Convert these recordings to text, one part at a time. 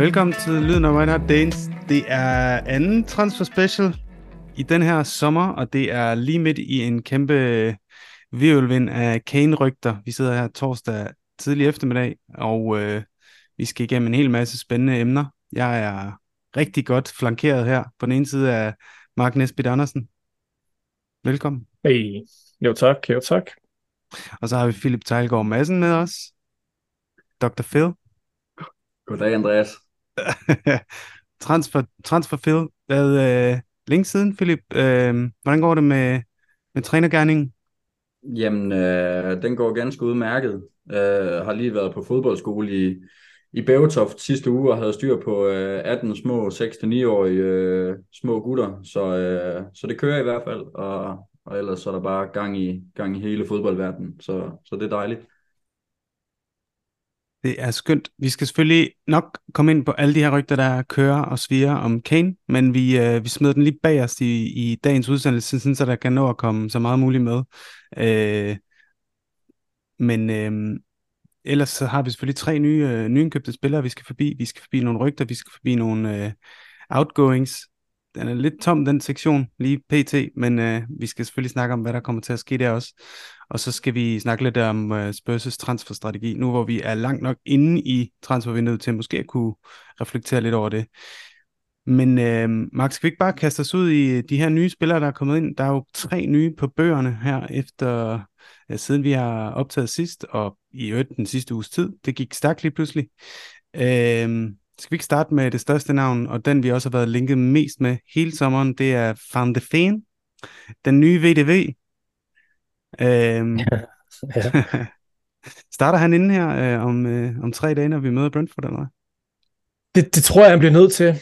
Velkommen til Lyden af Reinhard Danes. Det er anden transfer special i den her sommer, og det er lige midt i en kæmpe virvelvind af Kane-rygter. Vi sidder her torsdag tidlig eftermiddag, og øh, vi skal igennem en hel masse spændende emner. Jeg er rigtig godt flankeret her på den ene side af Mark Nesbitt Andersen. Velkommen. Hey. Jo tak, jo tak. Og så har vi Philip Tejlgaard Madsen med os. Dr. Phil. Goddag, Andreas. transfer, transfer Phil. Hvad, øh, længe siden, Philip. Øh, hvordan går det med, med trænergærningen? Jamen, øh, den går ganske udmærket. Øh, har lige været på fodboldskole i, i Bævetoft sidste uge og havde styr på øh, 18 små 6-9-årige øh, små gutter. Så, øh, så det kører i hvert fald, og, og ellers så er der bare gang i, gang i hele fodboldverdenen. Så, så det er dejligt. Det er skønt. Vi skal selvfølgelig nok komme ind på alle de her rygter, der kører og sviger om Kane, men vi, øh, vi smider den lige bag os i, i dagens udsendelse, sådan, så der kan nå at komme så meget muligt med. Øh, men øh, ellers så har vi selvfølgelig tre nye øh, nyindkøbte spillere, vi skal forbi. Vi skal forbi nogle rygter, vi skal forbi nogle øh, outgoings. Den er lidt tom, den sektion, lige pt, men øh, vi skal selvfølgelig snakke om, hvad der kommer til at ske der også. Og så skal vi snakke lidt om øh, uh, Spurs' transferstrategi, nu hvor vi er langt nok inde i transfervinduet til måske at kunne reflektere lidt over det. Men uh, Max, skal vi ikke bare kaste os ud i de her nye spillere, der er kommet ind? Der er jo tre nye på bøgerne her, efter ja, siden vi har optaget sidst, og i øvrigt den sidste uges tid. Det gik stærkt lige pludselig. Uh, skal vi ikke starte med det største navn, og den vi også har været linket mest med hele sommeren, det er Van de Feen, den nye VDV, Øhm, ja. starter han inden her øh, om, øh, om tre dage, når vi møder Brentford, eller det, det tror jeg, han bliver nødt til.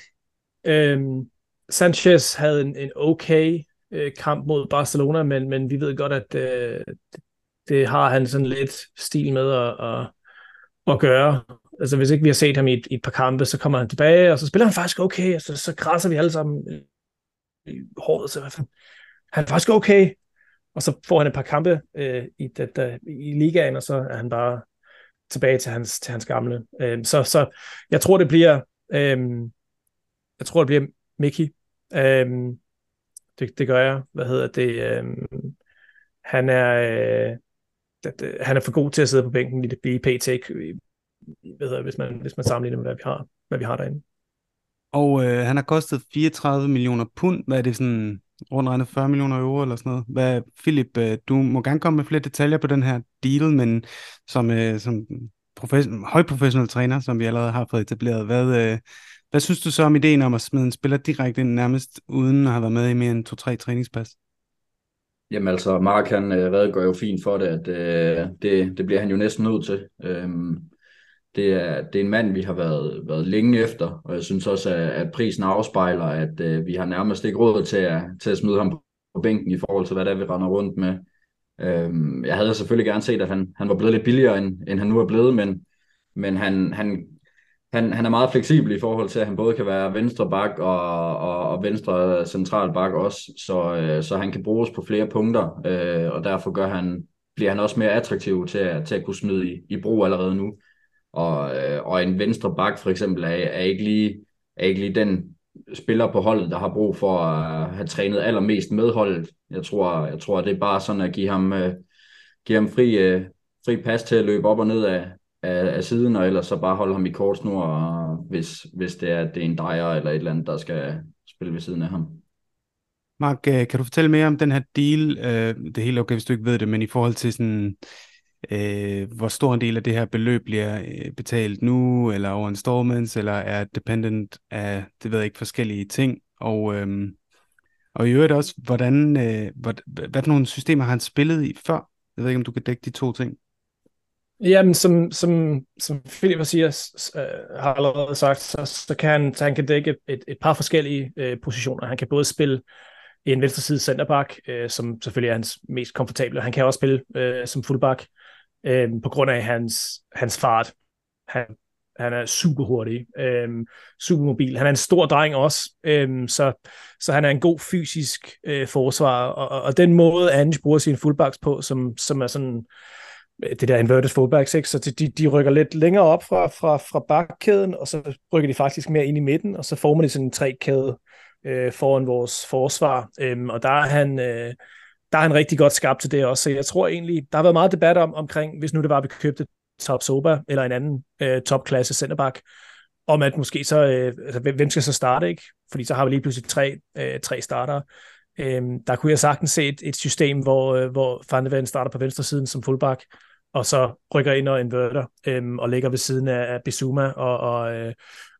Øhm, Sanchez havde en, en okay øh, kamp mod Barcelona, men, men vi ved godt, at øh, det, det har han sådan lidt stil med at, at, at gøre. Altså hvis ikke vi har set ham i et, i et par kampe, så kommer han tilbage, og så spiller han faktisk okay, og så, så græsser vi alle sammen i håret. Så han er faktisk okay, og så får han et par kampe øh, i, det, der, i ligaen, og så er han bare tilbage til hans, til hans gamle. Øh, så, så jeg tror, det bliver øh, jeg tror, det bliver Mickey. Øh, det, det gør jeg. Hvad hedder det? Øh, han er øh, det, han er for god til at sidde på bænken i det BPT, hvad hedder, hvis man hvis man sammenligner med hvad vi har, hvad vi har derinde. Og øh, han har kostet 34 millioner pund. Hvad er det sådan rundt regnet 40 millioner euro eller sådan noget. Hvad, Philip, øh, du må gerne komme med flere detaljer på den her deal, men som, øh, som profession, højprofessionel træner, som vi allerede har fået etableret, hvad, øh, hvad synes du så om ideen om at smide en spiller direkte ind nærmest uden at have været med i mere end to-tre træningspas? Jamen altså, Mark han øh, redegør jo fint for det, at øh, det, det bliver han jo næsten nødt til. Øhm, det er, det er en mand, vi har været, været længe efter, og jeg synes også, at, at prisen afspejler, at uh, vi har nærmest ikke råd til at, til at smide ham på bænken i forhold til, hvad det er, vi render rundt med. Øhm, jeg havde selvfølgelig gerne set, at han, han var blevet lidt billigere, end, end han nu er blevet, men, men han, han, han, han er meget fleksibel i forhold til, at han både kan være venstre bak og, og, og venstre central bak også, så, øh, så han kan bruges på flere punkter, øh, og derfor gør han, bliver han også mere attraktiv til at, til at kunne smide i, i brug allerede nu. Og, øh, og en venstre bak for eksempel er, er, ikke lige, er ikke lige den spiller på holdet, der har brug for at øh, have trænet allermest med holdet. Jeg tror, jeg tror det er bare sådan at give ham, øh, give ham fri, øh, fri pas til at løbe op og ned af, af, af siden, og ellers så bare holde ham i kort snor, og hvis, hvis det er, det er en dejer eller et eller andet, der skal spille ved siden af ham. Mark, øh, kan du fortælle mere om den her deal? Øh, det er helt okay, hvis du ikke ved det, men i forhold til sådan øh, hvor stor en del af det her beløb bliver øh, betalt nu, eller over installments, eller er dependent af, det ved jeg ikke, forskellige ting, og, øh, og i øvrigt også, hvordan, øh, hvad, hvad for nogle systemer har han spillet i før? Jeg ved ikke, om du kan dække de to ting. Jamen, som, som, som Philip siger, øh, har allerede sagt, så, så kan han, så han kan dække et, et par forskellige øh, positioner. Han kan både spille en venstre side centerback, øh, som selvfølgelig er hans mest komfortable. Han kan også spille øh, som fullback øh, på grund af hans, hans fart. Han, han er super hurtig, øh, super mobil. Han er en stor dreng også, øh, så, så han er en god fysisk øh, forsvar, og, og den måde, Ange bruger sine fullbacks på, som, som er sådan øh, det der inverted fullbacks, ikke? så de, de rykker lidt længere op fra, fra, fra bakkæden, og så rykker de faktisk mere ind i midten, og så former de sådan en tre-kæde øh, foran vores forsvar, øhm, og der er han... Øh, der er han rigtig godt skabt til det også, så jeg tror egentlig, der har været meget debat om, omkring, hvis nu det var, at vi købte Top Soba, eller en anden øh, topklasse centerback, om at måske så, øh, altså, hvem skal så starte, ikke? Fordi så har vi lige pludselig tre, øh, tre starter. Øhm, der kunne jeg sagtens se et, et system, hvor, øh, hvor Van de starter på venstre siden som fullback, og så rykker ind og inverter, øhm, og ligger ved siden af, af Bisuma og, og øh,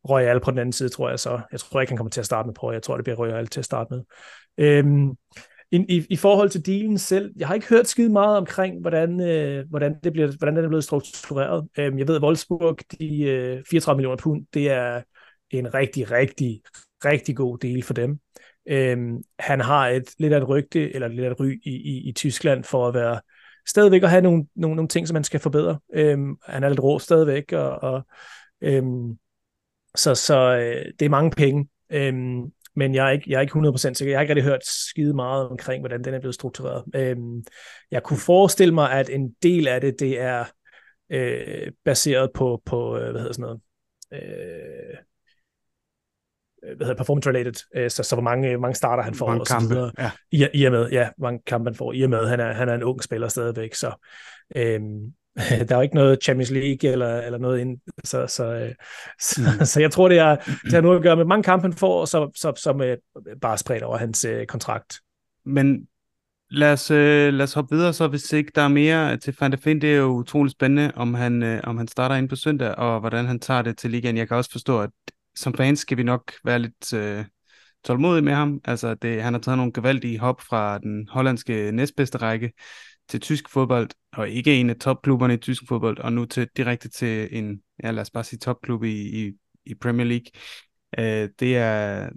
Royal på den anden side, tror jeg så. Jeg tror ikke, han kommer til at starte med på. Jeg tror, det bliver Royal til at starte med. Øhm, i, i, I forhold til dealen selv, jeg har ikke hørt skide meget omkring, hvordan, øh, hvordan, det bliver, hvordan den er blevet struktureret. Øhm, jeg ved, at Wolfsburg, de øh, 34 millioner pund, det er en rigtig, rigtig, rigtig god deal for dem. Øhm, han har et lidt af et rygte, eller lidt af et ry i, i, i Tyskland for at være stadigvæk at have nogle, nogle, nogle ting, som man skal forbedre. Øhm, han er lidt rå stadigvæk, og, og øhm, så, så øh, det er mange penge. Øhm, men jeg er ikke, jeg er ikke 100% sikker. Jeg har ikke rigtig hørt skide meget omkring, hvordan den er blevet struktureret. Øhm, jeg kunne forestille mig, at en del af det, det er øh, baseret på, på øh, hvad hedder sådan noget, øh, hvad hedder performance related, øh, så, så hvor mange, mange starter han får mange og så videre. Ja. I, I og med, ja, mange kampe han får, i og med, han er, han er en ung spiller stadigvæk, så øhm, der er jo ikke noget Champions League eller, eller noget ind, så, så, øh, så, mm. så jeg tror, det er, det har noget at gøre med mange kampe, han får, og så, så, så med bare spredt over hans øh, kontrakt. Men lad os, øh, lad os hoppe videre, så hvis ikke der er mere til Van de Feen, det er jo utroligt spændende, om han, øh, om han starter ind på søndag, og hvordan han tager det til ligaen. Jeg kan også forstå, at som fans skal vi nok være lidt øh, tålmodige med ham. Altså, det, han har taget nogle gevaldige hop fra den hollandske næstbedste række til tysk fodbold, og ikke en af topklubberne i tysk fodbold, og nu til direkte til en, ja lad os bare sige topklub i, i, i Premier League. Øh, det er,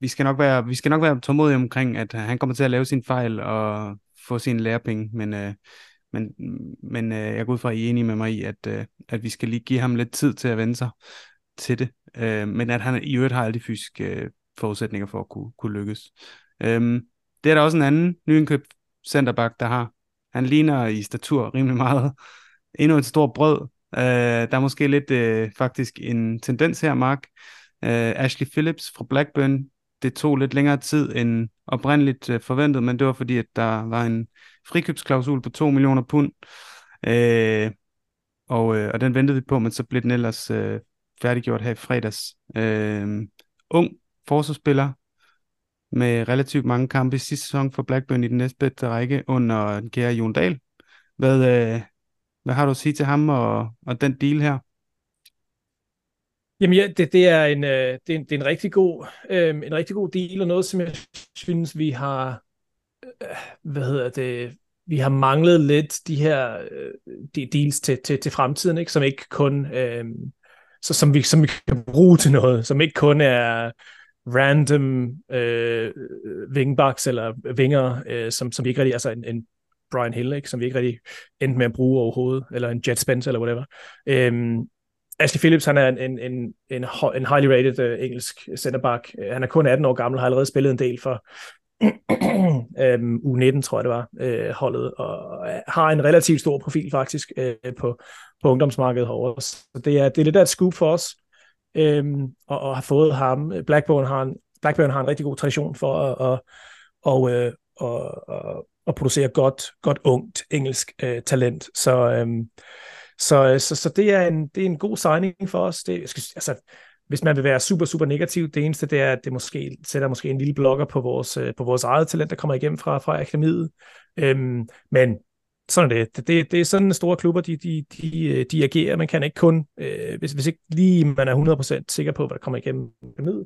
vi skal nok være, vi skal nok være tålmodige omkring, at øh, han kommer til at lave sin fejl og få sin lærepenge, men, øh, men, men øh, jeg går ud fra, at I er enige med mig i, at, øh, at vi skal lige give ham lidt tid til at vende sig til det, øh, men at han i øvrigt har alle de fysiske øh, forudsætninger for at kunne, kunne lykkes. Øh, det er der også en anden nyindkøbt centerback, der har. Han ligner i statur rimelig meget. Endnu et stort brød. Øh, der er måske lidt øh, faktisk en tendens her, Mark. Øh, Ashley Phillips fra Blackburn. Det tog lidt længere tid end oprindeligt øh, forventet, men det var fordi, at der var en frikøbsklausul på 2 millioner pund. Øh, og, øh, og den ventede vi på, men så blev den ellers øh, færdiggjort her i fredags. Øh, ung forsvarsspiller med relativt mange kampe i sidste sæson for Blackburn i den næstbedste række under den kære Jon Dahl. Hvad, øh, hvad har du at sige til ham og, og den deal her? Jamen ja, det, det, er en, øh, det, er en, det er en rigtig god øh, en rigtig god deal og noget som jeg synes vi har øh, hvad hedder det vi har manglet lidt de her øh, de deals til, til, til fremtiden ikke som ikke kun øh, så som vi, som vi kan bruge til noget, som ikke kun er random øh, wingbacks eller vinger, øh, som, som vi ikke rigtig, altså en, en Brian Hill, ikke, som vi ikke rigtig endte med at bruge overhovedet, eller en Jet Spence eller whatever. Øhm, Ashley Phillips, han er en, en, en, en, en highly rated øh, engelsk centerback. Øh, han er kun 18 år gammel, har allerede spillet en del for øhm, U19, tror jeg det var, øh, holdet, og øh, har en relativt stor profil faktisk øh, på, på ungdomsmarkedet herovre. Så det er, det er lidt af et scoop for os, øhm, og, og har fået ham. Blackburn har en, Blackburn har en rigtig god tradition for at, at, og, øh, og, og, at producere godt, godt ungt engelsk øh, talent. Så, øhm, så, øh, så, så det, er en, det er en god signing for os. Det, altså, hvis man vil være super, super negativ, det eneste det er, at det måske sætter måske en lille blokker på vores, øh, på vores eget talent, der kommer igennem fra, fra akademiet. Øhm, men sådan er det. Det, det, det er sådan, store klubber, de, de, de, øh, de agerer. Man kan ikke kun, øh, hvis, hvis ikke lige man er 100% sikker på, hvad der kommer igennem akademiet,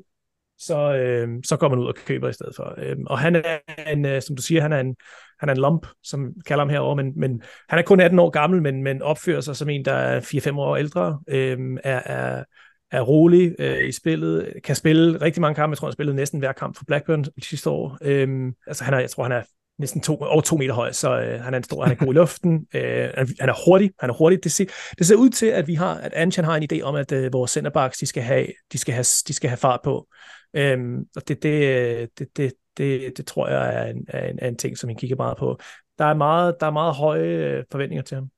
så, øh, så går man ud og køber i stedet for. Øh, og han er en, øh, som du siger, han er en, han er en lump, som kalder ham herover, men, men han er kun 18 år gammel, men, men opfører sig som en, der er 4-5 år ældre, øh, er, er, er rolig øh, i spillet, kan spille rigtig mange kampe. Jeg tror, han spillede næsten hver kamp for Blackburn sidste år. Øh, altså, han er, jeg tror, han er næsten to, over to meter høj, så øh, han er en stor, han er god i luften, øh, han er hurtig, han er hurtig. Det ser, det ser ud til, at vi har, at Anchan har en idé om, at øh, vores centerbacks, de skal have, de skal have, de skal have fart på. Øhm, og det, det, det, det, det, det tror jeg er en, er, en, er en ting, som han kigger meget på. Der er meget, der er meget høje øh, forventninger til ham.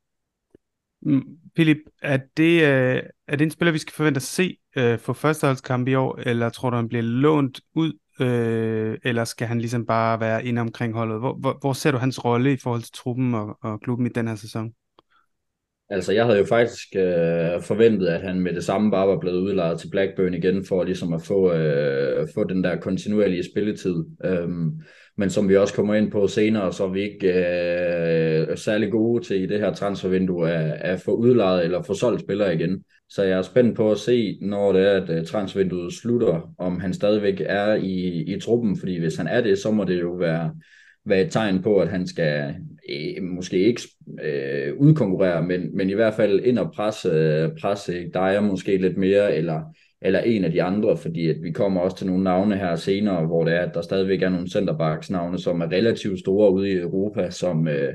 Mm, Philip, er det, øh, er det en spiller, vi skal forvente at se øh, for førsteholdskamp i år, eller tror du, han bliver lånt ud, øh, eller skal han ligesom bare være inde omkring holdet? Hvor, hvor, hvor ser du hans rolle i forhold til truppen og, og klubben i den her sæson? Altså, jeg havde jo faktisk øh, forventet, at han med det samme bare var blevet udlejet til Blackburn igen, for ligesom at få, øh, få den der kontinuerlige spilletid. Øhm, men som vi også kommer ind på senere, så er vi ikke øh, særlig gode til i det her transfervindue at, at få udlejet eller få solgt spillere igen. Så jeg er spændt på at se, når det er, at øh, transfervinduet slutter, om han stadigvæk er i, i truppen, fordi hvis han er det, så må det jo være være et tegn på, at han skal øh, måske ikke øh, udkonkurrere, men, men i hvert fald ind og presse, presse dig måske lidt mere, eller, eller en af de andre, fordi at vi kommer også til nogle navne her senere, hvor det er, at der stadigvæk er nogle centerbacks navne, som er relativt store ude i Europa, som, øh,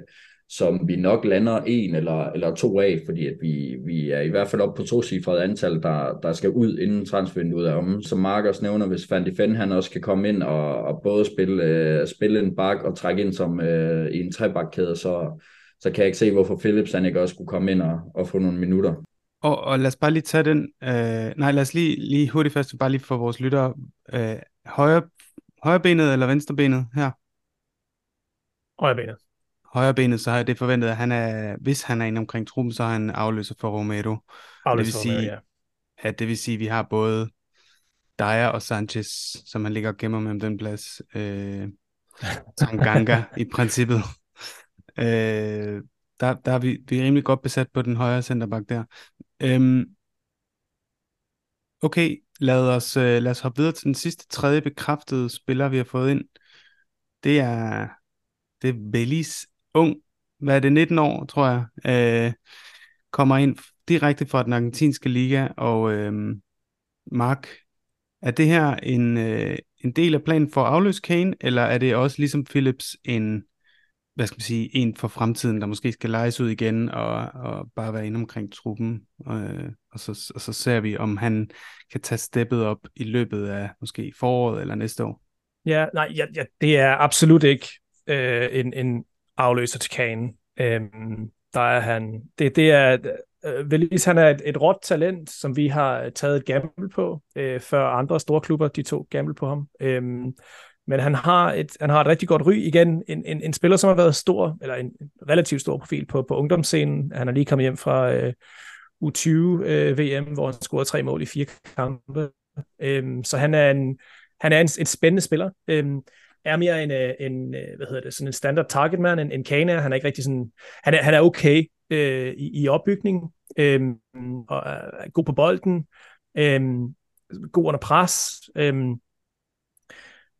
som vi nok lander en eller, eller to af, fordi at vi, vi er i hvert fald op på to cifret antal, der, der skal ud inden transfervinduet er om. Som Marcus nævner, hvis Van de Ven, han også kan komme ind og, og både spille, øh, spille en bak og trække ind som øh, i en trebakkæde, så, så kan jeg ikke se, hvorfor Philips han ikke også kunne komme ind og, og få nogle minutter. Og, og lad os bare lige tage den, øh, nej lad os lige, lige hurtigt fast, bare lige for vores lyttere, øh, højre, højre benet eller venstre benet her? Højre benet højre benet, så har jeg det forventet, at han er, hvis han er inde omkring truppen, så er han afløser for Romero. Afløser det vil sige, ja. at det vil sige, at vi har både Dyer og Sanchez, som han ligger og gemmer mellem den plads. Øh, Tanganga i princippet. Øh, der, der er vi, vi er rimelig godt besat på den højre centerback der. Øhm, okay, lad os, øh, lad os hoppe videre til den sidste tredje bekræftede spiller, vi har fået ind. Det er, det er Belis ung, hvad er det, 19 år, tror jeg, øh, kommer ind direkte fra den argentinske liga, og øh, Mark, er det her en, øh, en del af planen for at afløse Kane, eller er det også ligesom Philips en, hvad skal man sige, en for fremtiden, der måske skal lejes ud igen og, og bare være inde omkring truppen, øh, og, så, og så ser vi, om han kan tage steppet op i løbet af måske foråret eller næste år? Ja, nej, ja, ja, det er absolut ikke øh, en, en, afløser til Kane. Øhm, der er han, det, det er, øh, Velis, han er et, et råt talent, som vi har øh, taget et gamble på, øh, før andre store klubber, de tog gamble på ham. Øhm, men han har, et, han har et rigtig godt ry. Igen, en, en, en spiller, som har været stor, eller en relativt stor profil på, på ungdomsscenen. Han er lige kommet hjem fra øh, U20 øh, VM, hvor han scorede tre mål i fire kampe. Øhm, så han er en, han er en, en spændende spiller. Øhm, er mere en, øh, en, øh, hvad hedder det, sådan en standard target man, en, en Kane Han er ikke rigtig sådan, han er, han er okay øh, i, i opbygningen, øh, og er god på bolden, øh, god under pres, øh,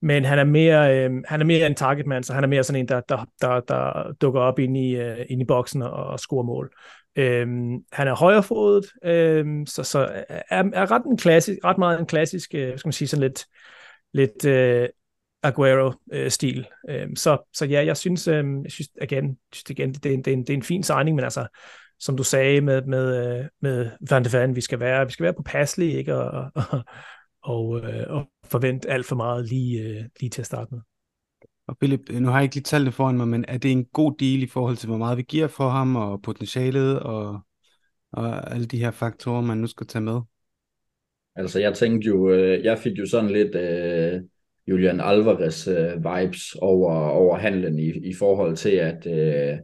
men han er mere, øh, han er mere en target man, så han er mere sådan en, der, der, der, der dukker op ind i, øh, ind i boksen og, og scorer mål. Øhm, han er højrefodet, øhm, så, så er, er ret, en klassisk, ret meget en klassisk, øh, skal man sige, sådan lidt, lidt øh, Aguero-stil. Øh, så, så ja, jeg synes, øh, jeg synes igen, synes igen det, er en, det, er en, det er en fin signing, men altså, som du sagde med, med, øh, med Van de Ven, vi skal være, vi skal være på passelig, ikke? Og, og, og, øh, og forvente alt for meget lige, lige til at starte med. Og Philip, nu har jeg ikke lige talt det foran mig, men er det en god deal i forhold til, hvor meget vi giver for ham, og potentialet, og, og alle de her faktorer, man nu skal tage med? Altså, jeg tænkte jo, jeg fik jo sådan lidt øh, Julian Alvarez øh, vibes over, over handlen i, i forhold til, at øh,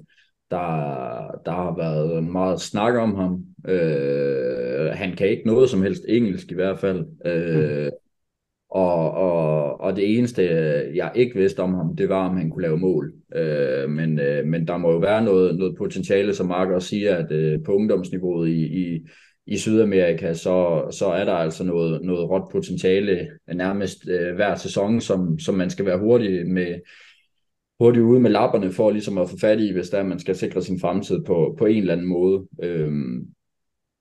der, der har været meget snak om ham. Øh, han kan ikke noget som helst engelsk i hvert fald. Øh, mm. og, og, og det eneste, jeg ikke vidste om ham, det var, om han kunne lave mål. Øh, men, øh, men der må jo være noget, noget potentiale, som Mark også siger, at øh, på ungdomsniveauet i, i, i Sydamerika, så, så er der altså noget, noget råt potentiale nærmest øh, hver sæson, som, som man skal være hurtig med hurtigt ude med lapperne for ligesom at få fat i, hvis der man skal sikre sin fremtid på, på en eller anden måde. Øhm,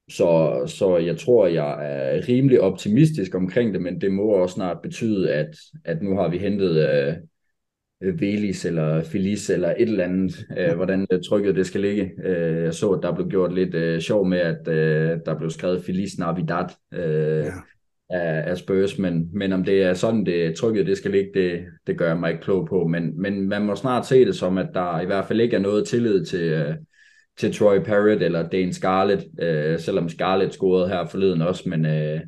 så, så jeg tror, jeg er rimelig optimistisk omkring det, men det må også snart betyde, at, at nu har vi hentet øh, Velis eller Feliz eller et eller andet, øh, hvordan øh, trykket det skal ligge. Øh, jeg så, at der blev gjort lidt øh, sjov med, at øh, der blev skrevet Feliz Navidad øh, ja. af, af Spurs, men, men om det er sådan, det trykket det skal ligge, det, det gør jeg mig ikke klog på. Men, men man må snart se det som, at der i hvert fald ikke er noget tillid til, øh, til Troy Parrott eller Dane Scarlett, øh, selvom Scarlett scorede her forleden også, men øh,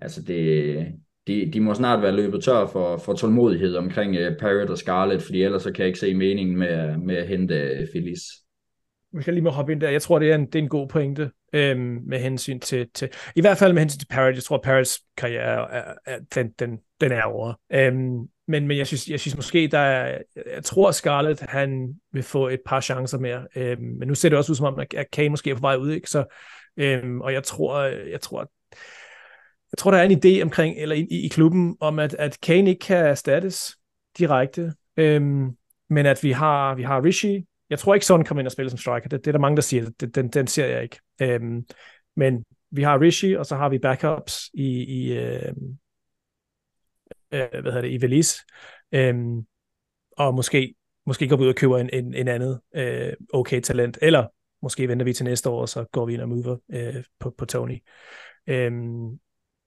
altså det, de, de må snart være løbet tør for, for tålmodighed omkring øh, uh, Parrot og Scarlett, fordi ellers så kan jeg ikke se meningen med, med at hente øh, Phillies. Vi kan lige må hoppe ind der. Jeg tror, det er en, det er en god pointe øhm, med hensyn til, til, i hvert fald med hensyn til Parrot. Jeg tror, Parrots karriere er, er, er, den, den, den er over. Øhm, men, men jeg synes, jeg synes måske, der er, jeg tror, Scarlett, han vil få et par chancer mere. Øhm, men nu ser det også ud som om, at Kane måske er på vej ud, ikke? Så, øhm, og jeg tror, jeg tror, jeg tror, der er en idé omkring, eller i, i klubben, om at, at Kane ikke kan erstattes direkte, øhm, men at vi har, vi har Rishi. Jeg tror ikke, sådan kommer ind og spiller som striker. Det, det er der mange, der siger. Det, den, den ser jeg ikke. Øhm, men vi har Rishi, og så har vi backups i, i øhm, øh, hvad hedder det, i Velis. Øhm, og måske, måske går vi ud og køber en, en, en andet øh, okay talent, eller måske venter vi til næste år, og så går vi ind og mover øh, på, på Tony. Øhm,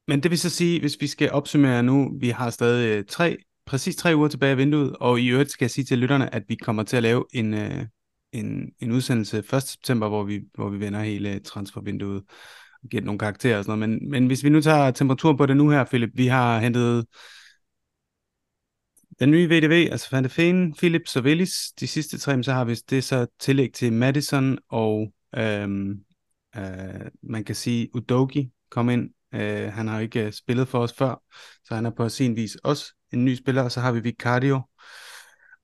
men det vil så sige, hvis vi skal opsummere nu, vi har stadig øh, tre, præcis tre uger tilbage af vinduet, og i øvrigt skal jeg sige til lytterne, at vi kommer til at lave en, øh, en, en udsendelse 1. september, hvor vi, hvor vi vender hele transfervinduet og giver nogle karakterer og sådan noget. Men, men hvis vi nu tager temperatur på det nu her, Philip, vi har hentet den nye VDV, altså Van de Feen, Philips og Willis, de sidste tre, så har vi det så tillæg til Madison og øhm, øh, man kan sige Udogi kom ind Øh, han har ikke øh, spillet for os før, så han er på sin vis også en ny spiller, og så har vi Vicario,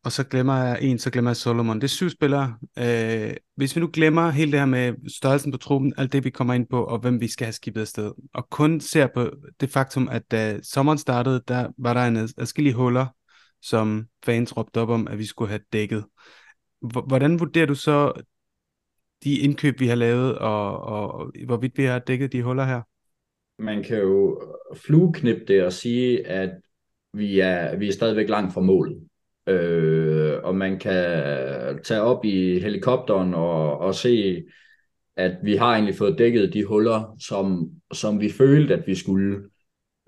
og så glemmer jeg en, så glemmer jeg Solomon. Det er syv spillere. Øh, hvis vi nu glemmer hele det her med størrelsen på truppen, alt det vi kommer ind på, og hvem vi skal have skibet afsted, og kun ser på det faktum, at da sommeren startede, der var der en adskillige huller, som fans råbte op om, at vi skulle have dækket. Hvordan vurderer du så de indkøb, vi har lavet, og, og hvorvidt vi har dækket de huller her? Man kan jo flueknippe det og sige, at vi er, vi er stadigvæk langt fra målet. Øh, og man kan tage op i helikopteren og, og se, at vi har egentlig fået dækket de huller, som, som vi følte, at vi skulle.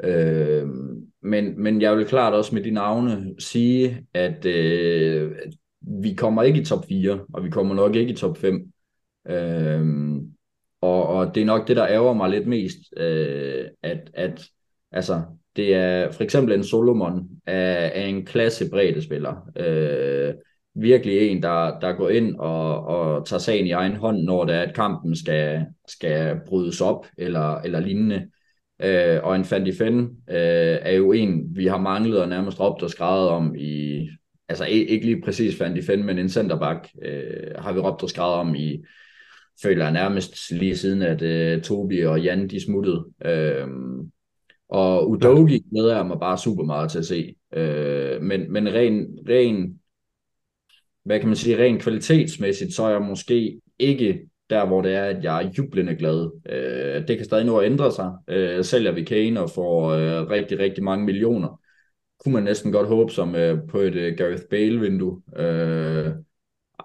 Øh, men, men jeg vil klart også med de navne sige, at øh, vi kommer ikke i top 4, og vi kommer nok ikke i top 5. Øh, og, og det er nok det, der ærger mig lidt mest, øh, at, at altså, det er for eksempel en Solomon af, af en klasse spiller. Øh, virkelig en, der, der går ind og, og tager sagen i egen hånd, når det er, at kampen skal, skal brydes op eller, eller lignende. Øh, og en Fandy Fenn øh, er jo en, vi har manglet og nærmest råbt og skrevet om i, altså ikke lige præcis Fandy Fenn, men en centerback øh, har vi råbt og skrevet om i, føler jeg nærmest lige siden, at uh, Tobi og Jan de smuttede. Uh, og Udogi glæder jeg mig bare super meget til at se. Uh, men, men ren, ren, hvad kan man sige, ren kvalitetsmæssigt, så er jeg måske ikke der, hvor det er, at jeg er jublende glad. Uh, det kan stadig nå at ændre sig. Uh, sælger vi Kane og får uh, rigtig, rigtig mange millioner, kunne man næsten godt håbe som uh, på et uh, Gareth Bale-vindue. Uh,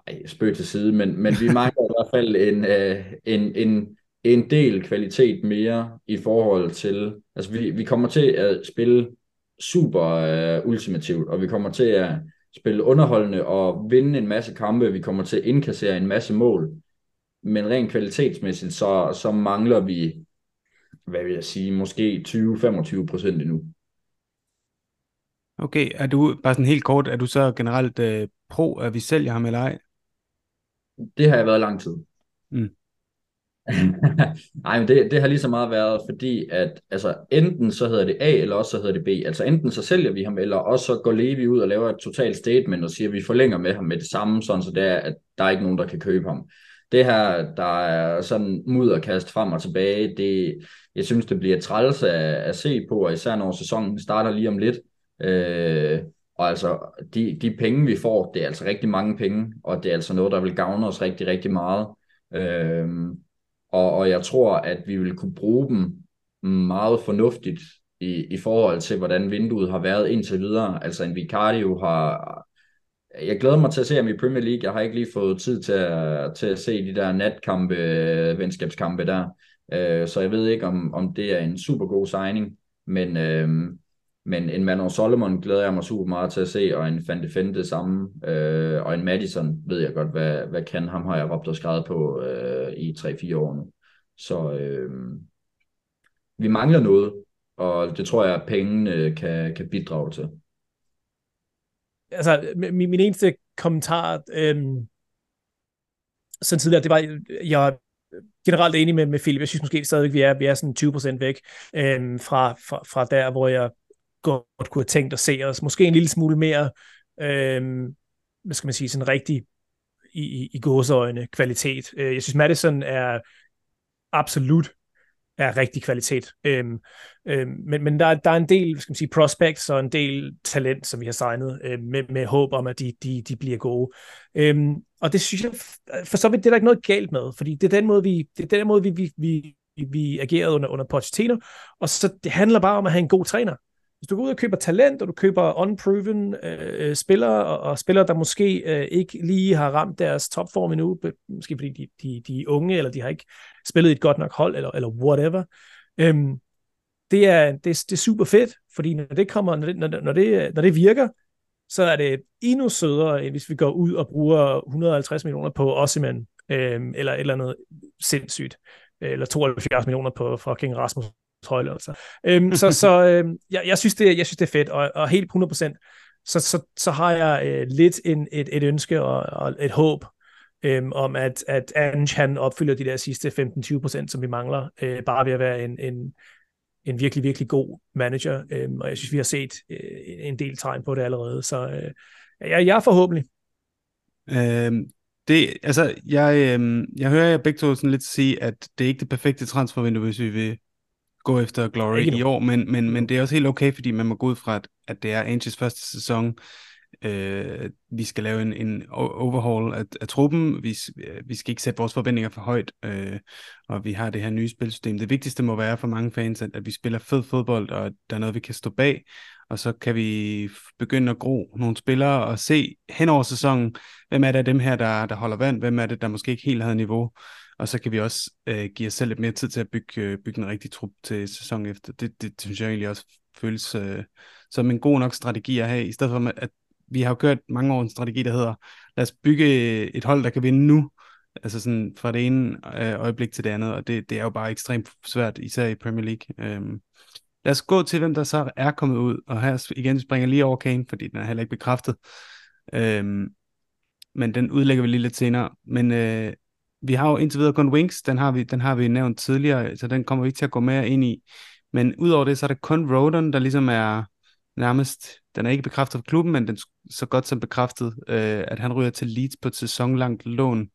ej, spøg til side, men, men vi mangler i hvert fald en, øh, en, en, en del kvalitet mere i forhold til, altså vi, vi kommer til at spille super øh, ultimativt, og vi kommer til at spille underholdende og vinde en masse kampe, vi kommer til at indkassere en masse mål, men rent kvalitetsmæssigt, så, så mangler vi, hvad vil jeg sige, måske 20-25 procent endnu. Okay, er du, bare sådan helt kort, er du så generelt øh, pro, at vi sælger ham eller ej? Det har jeg været lang tid. Mm. Nej, men det, det har lige så meget været, fordi at altså, enten så hedder det A, eller også så hedder det B. Altså enten så sælger vi ham, eller også så går Levi ud og laver et totalt statement og siger, at vi forlænger med ham med det samme, sådan så det er, at der er ikke nogen, der kan købe ham. Det her, der er sådan mudderkast frem og tilbage, det, jeg synes, det bliver træls at, at se på, og især når sæsonen starter lige om lidt. Øh, og altså, de, de penge, vi får, det er altså rigtig mange penge, og det er altså noget, der vil gavne os rigtig, rigtig meget. Øhm, og, og jeg tror, at vi vil kunne bruge dem meget fornuftigt i, i forhold til, hvordan vinduet har været indtil videre. Altså en Vicario har... Jeg glæder mig til at se ham i Premier League. Jeg har ikke lige fået tid til at, til at se de der natkampe, øh, venskabskampe der. Øh, så jeg ved ikke, om, om det er en super god signing. Men, øh, men en Manon Solomon glæder jeg mig super meget til at se, og en Van de det samme, øh, og en Madison ved jeg godt, hvad, hvad kan ham har jeg råbt og skrevet på øh, i 3-4 år nu. Så øh, vi mangler noget, og det tror jeg, at pengene kan, kan bidrage til. Altså, min, min eneste kommentar øh, sådan tidligere, det var, jeg generelt enig med, med Philip. Jeg synes måske stadigvæk, vi er, vi er sådan 20% væk øh, fra, fra, fra der, hvor jeg godt kunne have tænkt at se os. Måske en lille smule mere, øh, hvad skal man sige, sådan rigtig i, i, i gåseøjne kvalitet. Øh, jeg synes, Madison er absolut er rigtig kvalitet. Øhm, øhm, men men der, der er en del skal man sige, prospects og en del talent, som vi har signet øh, med, med håb om, at de, de, de bliver gode. Øhm, og det synes jeg, for så vidt det er der ikke noget galt med, fordi det er den måde, vi, det er den måde, vi, vi, vi, vi agerede under, under Pochettino, og så det handler bare om at have en god træner. Hvis du går ud og køber talent, og du køber unproven øh, øh, spillere, og, og spillere, der måske øh, ikke lige har ramt deres topform endnu, måske fordi de, de, de er unge, eller de har ikke spillet et godt nok hold, eller, eller whatever, øhm, det, er, det, det er super fedt, fordi når det, kommer, når, det, når, når, det, når det virker, så er det endnu sødere, end hvis vi går ud og bruger 150 millioner på Ossiman, øh, eller et eller andet sindssygt, øh, eller 72 millioner på fucking Rasmus Højlund. Altså. Øhm, så så øhm, jeg, jeg, synes det, jeg synes, det er fedt, og, og helt 100%, så, så, så har jeg øh, lidt en, et, et ønske og, og et håb øhm, om, at, at Ange han opfylder de der sidste 15-20%, som vi mangler, øh, bare ved at være en, en, en virkelig, virkelig god manager, øhm, og jeg synes, vi har set øh, en del tegn på det allerede, så øh, jeg, jeg er forhåbentlig. Øhm, det, altså, jeg, øhm, jeg hører jer begge to sådan lidt sige, at det er ikke det perfekte transfervindue, hvis vi vil gå efter Glory i år, men, men, men det er også helt okay, fordi man må gå ud fra, at, at det er Angels første sæson. Øh, vi skal lave en, en overhaul af, af truppen. Vi, vi skal ikke sætte vores forventninger for højt, øh, og vi har det her nye spilsystem. Det vigtigste må være for mange fans, at, at vi spiller fed fodbold, og at der er noget, vi kan stå bag, og så kan vi begynde at gro nogle spillere og se hen over sæsonen, hvem er det af dem her, der, der holder vand, hvem er det, der måske ikke helt havde niveau, og så kan vi også øh, give os selv lidt mere tid til at bygge, øh, bygge en rigtig trup til sæson efter. Det, det, det synes jeg egentlig også føles øh, som en god nok strategi at have, i stedet for at vi har jo kørt mange år en strategi, der hedder, lad os bygge øh, et hold, der kan vinde nu, altså sådan fra det ene øh, øjeblik til det andet, og det, det er jo bare ekstremt svært, især i Premier League. Øhm, lad os gå til, hvem der så er kommet ud, og her igen springer lige over Kane, fordi den er heller ikke bekræftet. Øhm, men den udlægger vi lige lidt senere. Men øh, vi har jo indtil videre kun Wings, den har vi, den har vi nævnt tidligere, så den kommer vi ikke til at gå mere ind i. Men udover det, så er det kun Rodon, der ligesom er nærmest, den er ikke bekræftet for klubben, men den så godt som bekræftet, øh, at han ryger til Leeds på et sæsonlangt lån.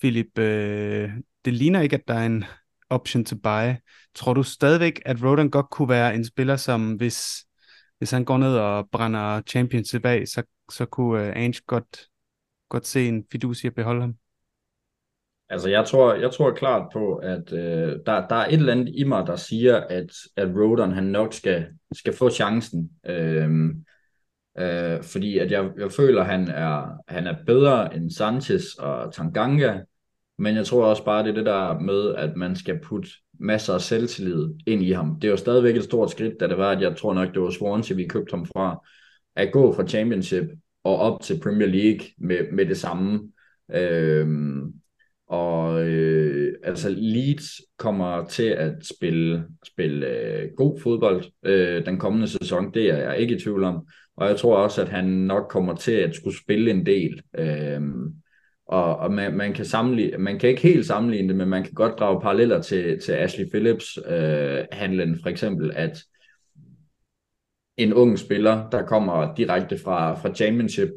Philip, øh, det ligner ikke, at der er en option to buy. Tror du stadigvæk, at Rodon godt kunne være en spiller, som hvis, hvis han går ned og brænder Championship tilbage, så, så kunne øh, Ange godt, godt se en fidus i at beholde ham? Altså, jeg tror, jeg tror klart på, at øh, der, der er et eller andet i mig, der siger, at, at Rodon han nok skal, skal få chancen. Øh, øh, fordi at jeg, jeg føler, at han er, han er bedre end Sanchez og Tanganga, men jeg tror også bare, det er det der med, at man skal putte masser af selvtillid ind i ham. Det er jo stadigvæk et stort skridt, da det var, at jeg tror nok, det var Swansea, vi købte ham fra, at gå fra Championship og op til Premier League med, med det samme. Øh, og øh, altså Leeds kommer til at spille, spille øh, god fodbold øh, den kommende sæson, det er jeg ikke i tvivl om. Og jeg tror også, at han nok kommer til at skulle spille en del. Øh, og og man, man, kan sammenligne, man kan ikke helt sammenligne det, men man kan godt drage paralleller til, til Ashley Phillips øh, handlen for eksempel, at en ung spiller, der kommer direkte fra, fra championship,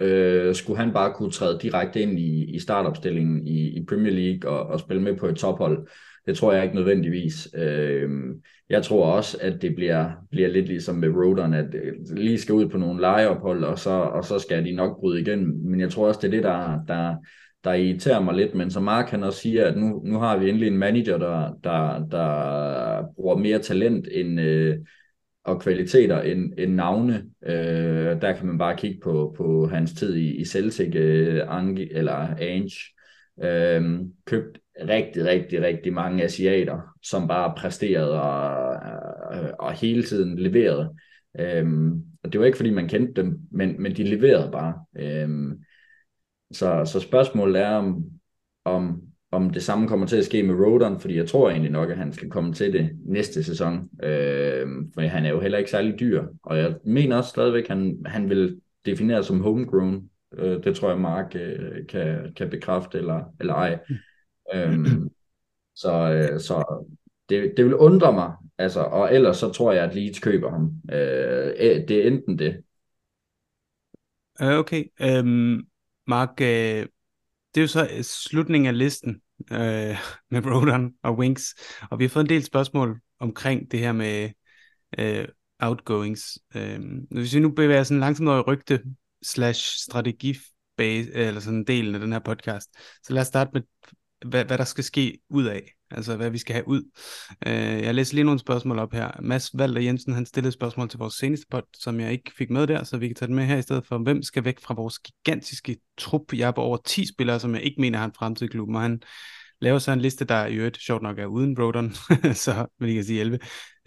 øh, skulle han bare kunne træde direkte ind i, i startopstillingen i, i Premier League og, og spille med på et tophold. Det tror jeg ikke nødvendigvis. Øh, jeg tror også, at det bliver, bliver lidt ligesom med Rodon, at øh, lige skal ud på nogle lejeophold, og så, og så skal de nok bryde igen. Men jeg tror også, det er det, der, der, der irriterer mig lidt. Men som Mark han også siger, at nu, nu har vi endelig en manager, der, der, der bruger mere talent end, øh, og kvaliteter end, end navne. Øh, der kan man bare kigge på, på hans tid i, i Celtic, øh, Ange, eller Ange. Øh, købt rigtig, rigtig, rigtig mange asiater, som bare præsterede og, øh, og hele tiden leverede. Øhm, og det var ikke, fordi man kendte dem, men, men de leverede bare. Øhm, så, så spørgsmålet er, om, om, om det samme kommer til at ske med Rodon, fordi jeg tror egentlig nok, at han skal komme til det næste sæson. Øh, for han er jo heller ikke særlig dyr, og jeg mener også stadigvæk, at han, han vil definere som homegrown. Øh, det tror jeg, Mark øh, kan, kan bekræfte eller, eller ej. Øh, så, øh, så det, det vil undre mig, altså, og ellers så tror jeg, at Leeds køber ham. Øh, øh det er enten det. Øh, okay, um, Mark, øh, det er jo så øh, slutningen af listen øh, med Rodon og Winks, og vi har fået en del spørgsmål omkring det her med øh, outgoings. Øh, hvis vi nu bevæger sådan langsomt over i rygte slash strategi eller sådan en del af den her podcast, så lad os starte med hvad, hvad der skal ske ud af, altså hvad vi skal have ud. Øh, jeg læser lige nogle spørgsmål op her. Mads Valder Jensen, han stillede et spørgsmål til vores seneste pod, som jeg ikke fik med der, så vi kan tage det med her i stedet for, hvem skal væk fra vores gigantiske trup? Jeg er på over 10 spillere, som jeg ikke mener har en fremtid i klubben, og han laver så en liste, der i øvrigt sjovt nok er uden Rodon, så vil jeg sige 11.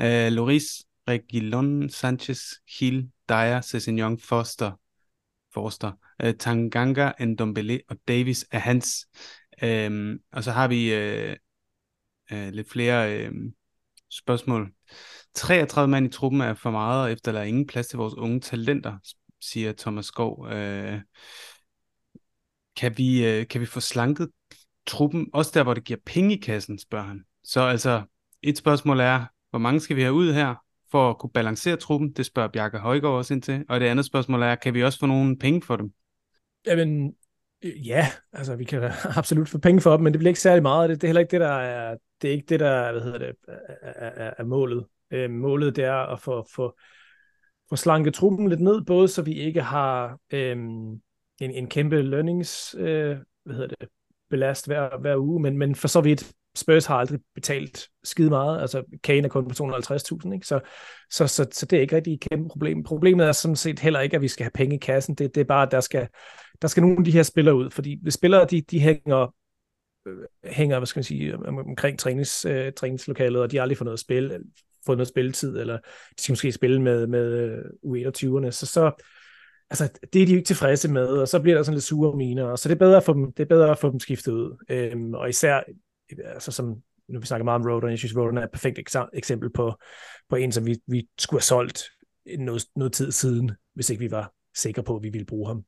Øh, Loris, Regilon, Sanchez, Hill, Dyer, Cessignon, Foster, Forster, uh, øh, Tanganga, Ndombele og Davis er hans. Øhm, og så har vi øh, øh, lidt flere øh, spørgsmål. 33 mand i truppen er for meget, og efter der er ingen plads til vores unge talenter, siger Thomas Skov. Øh, kan, vi, øh, kan vi få slanket truppen, også der, hvor det giver penge i kassen, spørger han. Så altså, et spørgsmål er, hvor mange skal vi have ud her, for at kunne balancere truppen? Det spørger Bjarke Højgaard også ind til. Og det andet spørgsmål er, kan vi også få nogle penge for dem? Jamen, Øh, ja, altså vi kan absolut få penge for dem, men det bliver ikke særlig meget. Det, det er heller ikke det, der er, det er ikke det, der hvad hedder det, er, er, er målet. Øh, målet det er at få, få, få slanket truppen lidt ned, både så vi ikke har øh, en, en kæmpe lønnings, øh, hvad hedder det, belast hver, hver uge, men, men for så vidt Spurs har aldrig betalt skide meget, altså Kane er kun på 250.000, ikke? Så, så, så, så det er ikke rigtig et kæmpe problem. Problemet er sådan set heller ikke, at vi skal have penge i kassen, det, det er bare, at der skal, der skal nogle af de her spillere ud, fordi hvis spillere, de, de hænger, øh, hænger, hvad skal man sige, omkring trænings, øh, træningslokalet, og de har aldrig fået noget spil, fået noget spilletid, eller de skal måske spille med, med øh, U21'erne, så, så altså, det er de jo ikke tilfredse med, og så bliver der sådan lidt sure miner, og så det er bedre at få dem, det er bedre at få dem skiftet ud. Øhm, og især, altså som, nu vi snakker meget om Rodon, jeg synes, Rodon er et perfekt eksempel på, på en, som vi, vi skulle have solgt noget, noget tid siden, hvis ikke vi var sikre på, at vi ville bruge ham.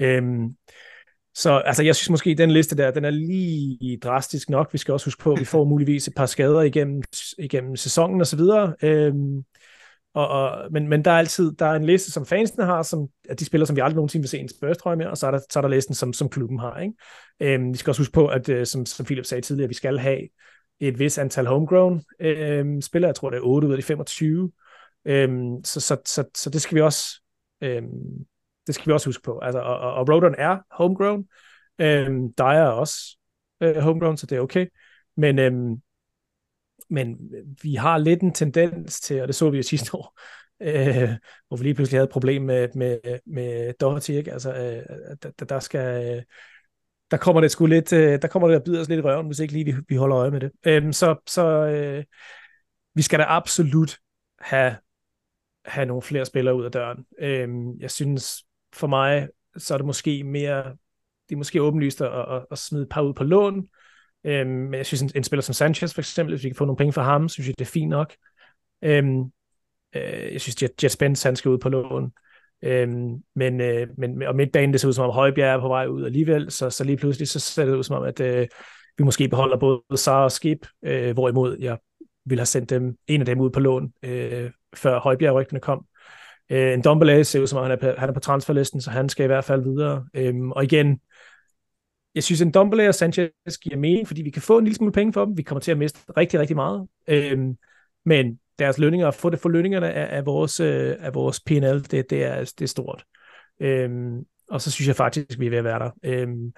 Øhm, så altså, jeg synes måske, at den liste der, den er lige drastisk nok. Vi skal også huske på, at vi får muligvis et par skader igennem, igennem sæsonen og så videre. Øhm, og, og, men, men der er altid der er en liste, som fansene har, som at de spiller, som vi aldrig nogensinde vil se en Spurs med, og så er der, så er der listen, som, som klubben har. Ikke? Øhm, vi skal også huske på, at øh, som, som Philip sagde tidligere, vi skal have et vis antal homegrown øhm, spillere. Jeg tror, det er 8 ud af de 25. Øhm, så, så, så, så det skal vi også øhm, det skal vi også huske på. Altså, og, og, og Rodon er homegrown. Øhm, Dyer er også øh, homegrown, så det er okay. Men, øhm, men vi har lidt en tendens til, og det så vi jo sidste år, øh, hvor vi lige pludselig havde et problem med, med, med Doherty, ikke? Altså, øh, der, der skal... Øh, der kommer det sgu lidt, øh, der kommer det at bide os lidt i røven, hvis ikke lige vi, vi holder øje med det. Øhm, så så øh, vi skal da absolut have, have nogle flere spillere ud af døren. Øhm, jeg synes, for mig, så er det måske mere, det er måske åbenlyst at, at, at smide et par ud på lån, øhm, men jeg synes, en, en spiller som Sanchez for eksempel, hvis vi kan få nogle penge for ham, synes jeg, det er fint nok. Øhm, øh, jeg synes, Jet, Jet Spence, han skal ud på lån. Øhm, men, øh, men og midtbanen, det ser ud som om Højbjerg er på vej ud alligevel, så, så lige pludselig så ser det ud som om, at øh, vi måske beholder både Sar og Skib, øh, hvorimod jeg ville have sendt dem, en af dem ud på lån, øh, før Højbjerg-rygtene kom. Øh, en Dombele ser ud som om, han er, på, han er på transferlisten, så han skal i hvert fald videre. Øhm, og igen, jeg synes, en Dombele og Sanchez giver mening, fordi vi kan få en lille smule penge for dem. Vi kommer til at miste rigtig, rigtig meget. Øhm, men deres lønninger, at få det for lønningerne af, af vores, øh, af vores P&L, det, det, er, det er stort. Øhm, og så synes jeg faktisk, vi er ved at være der. Øhm,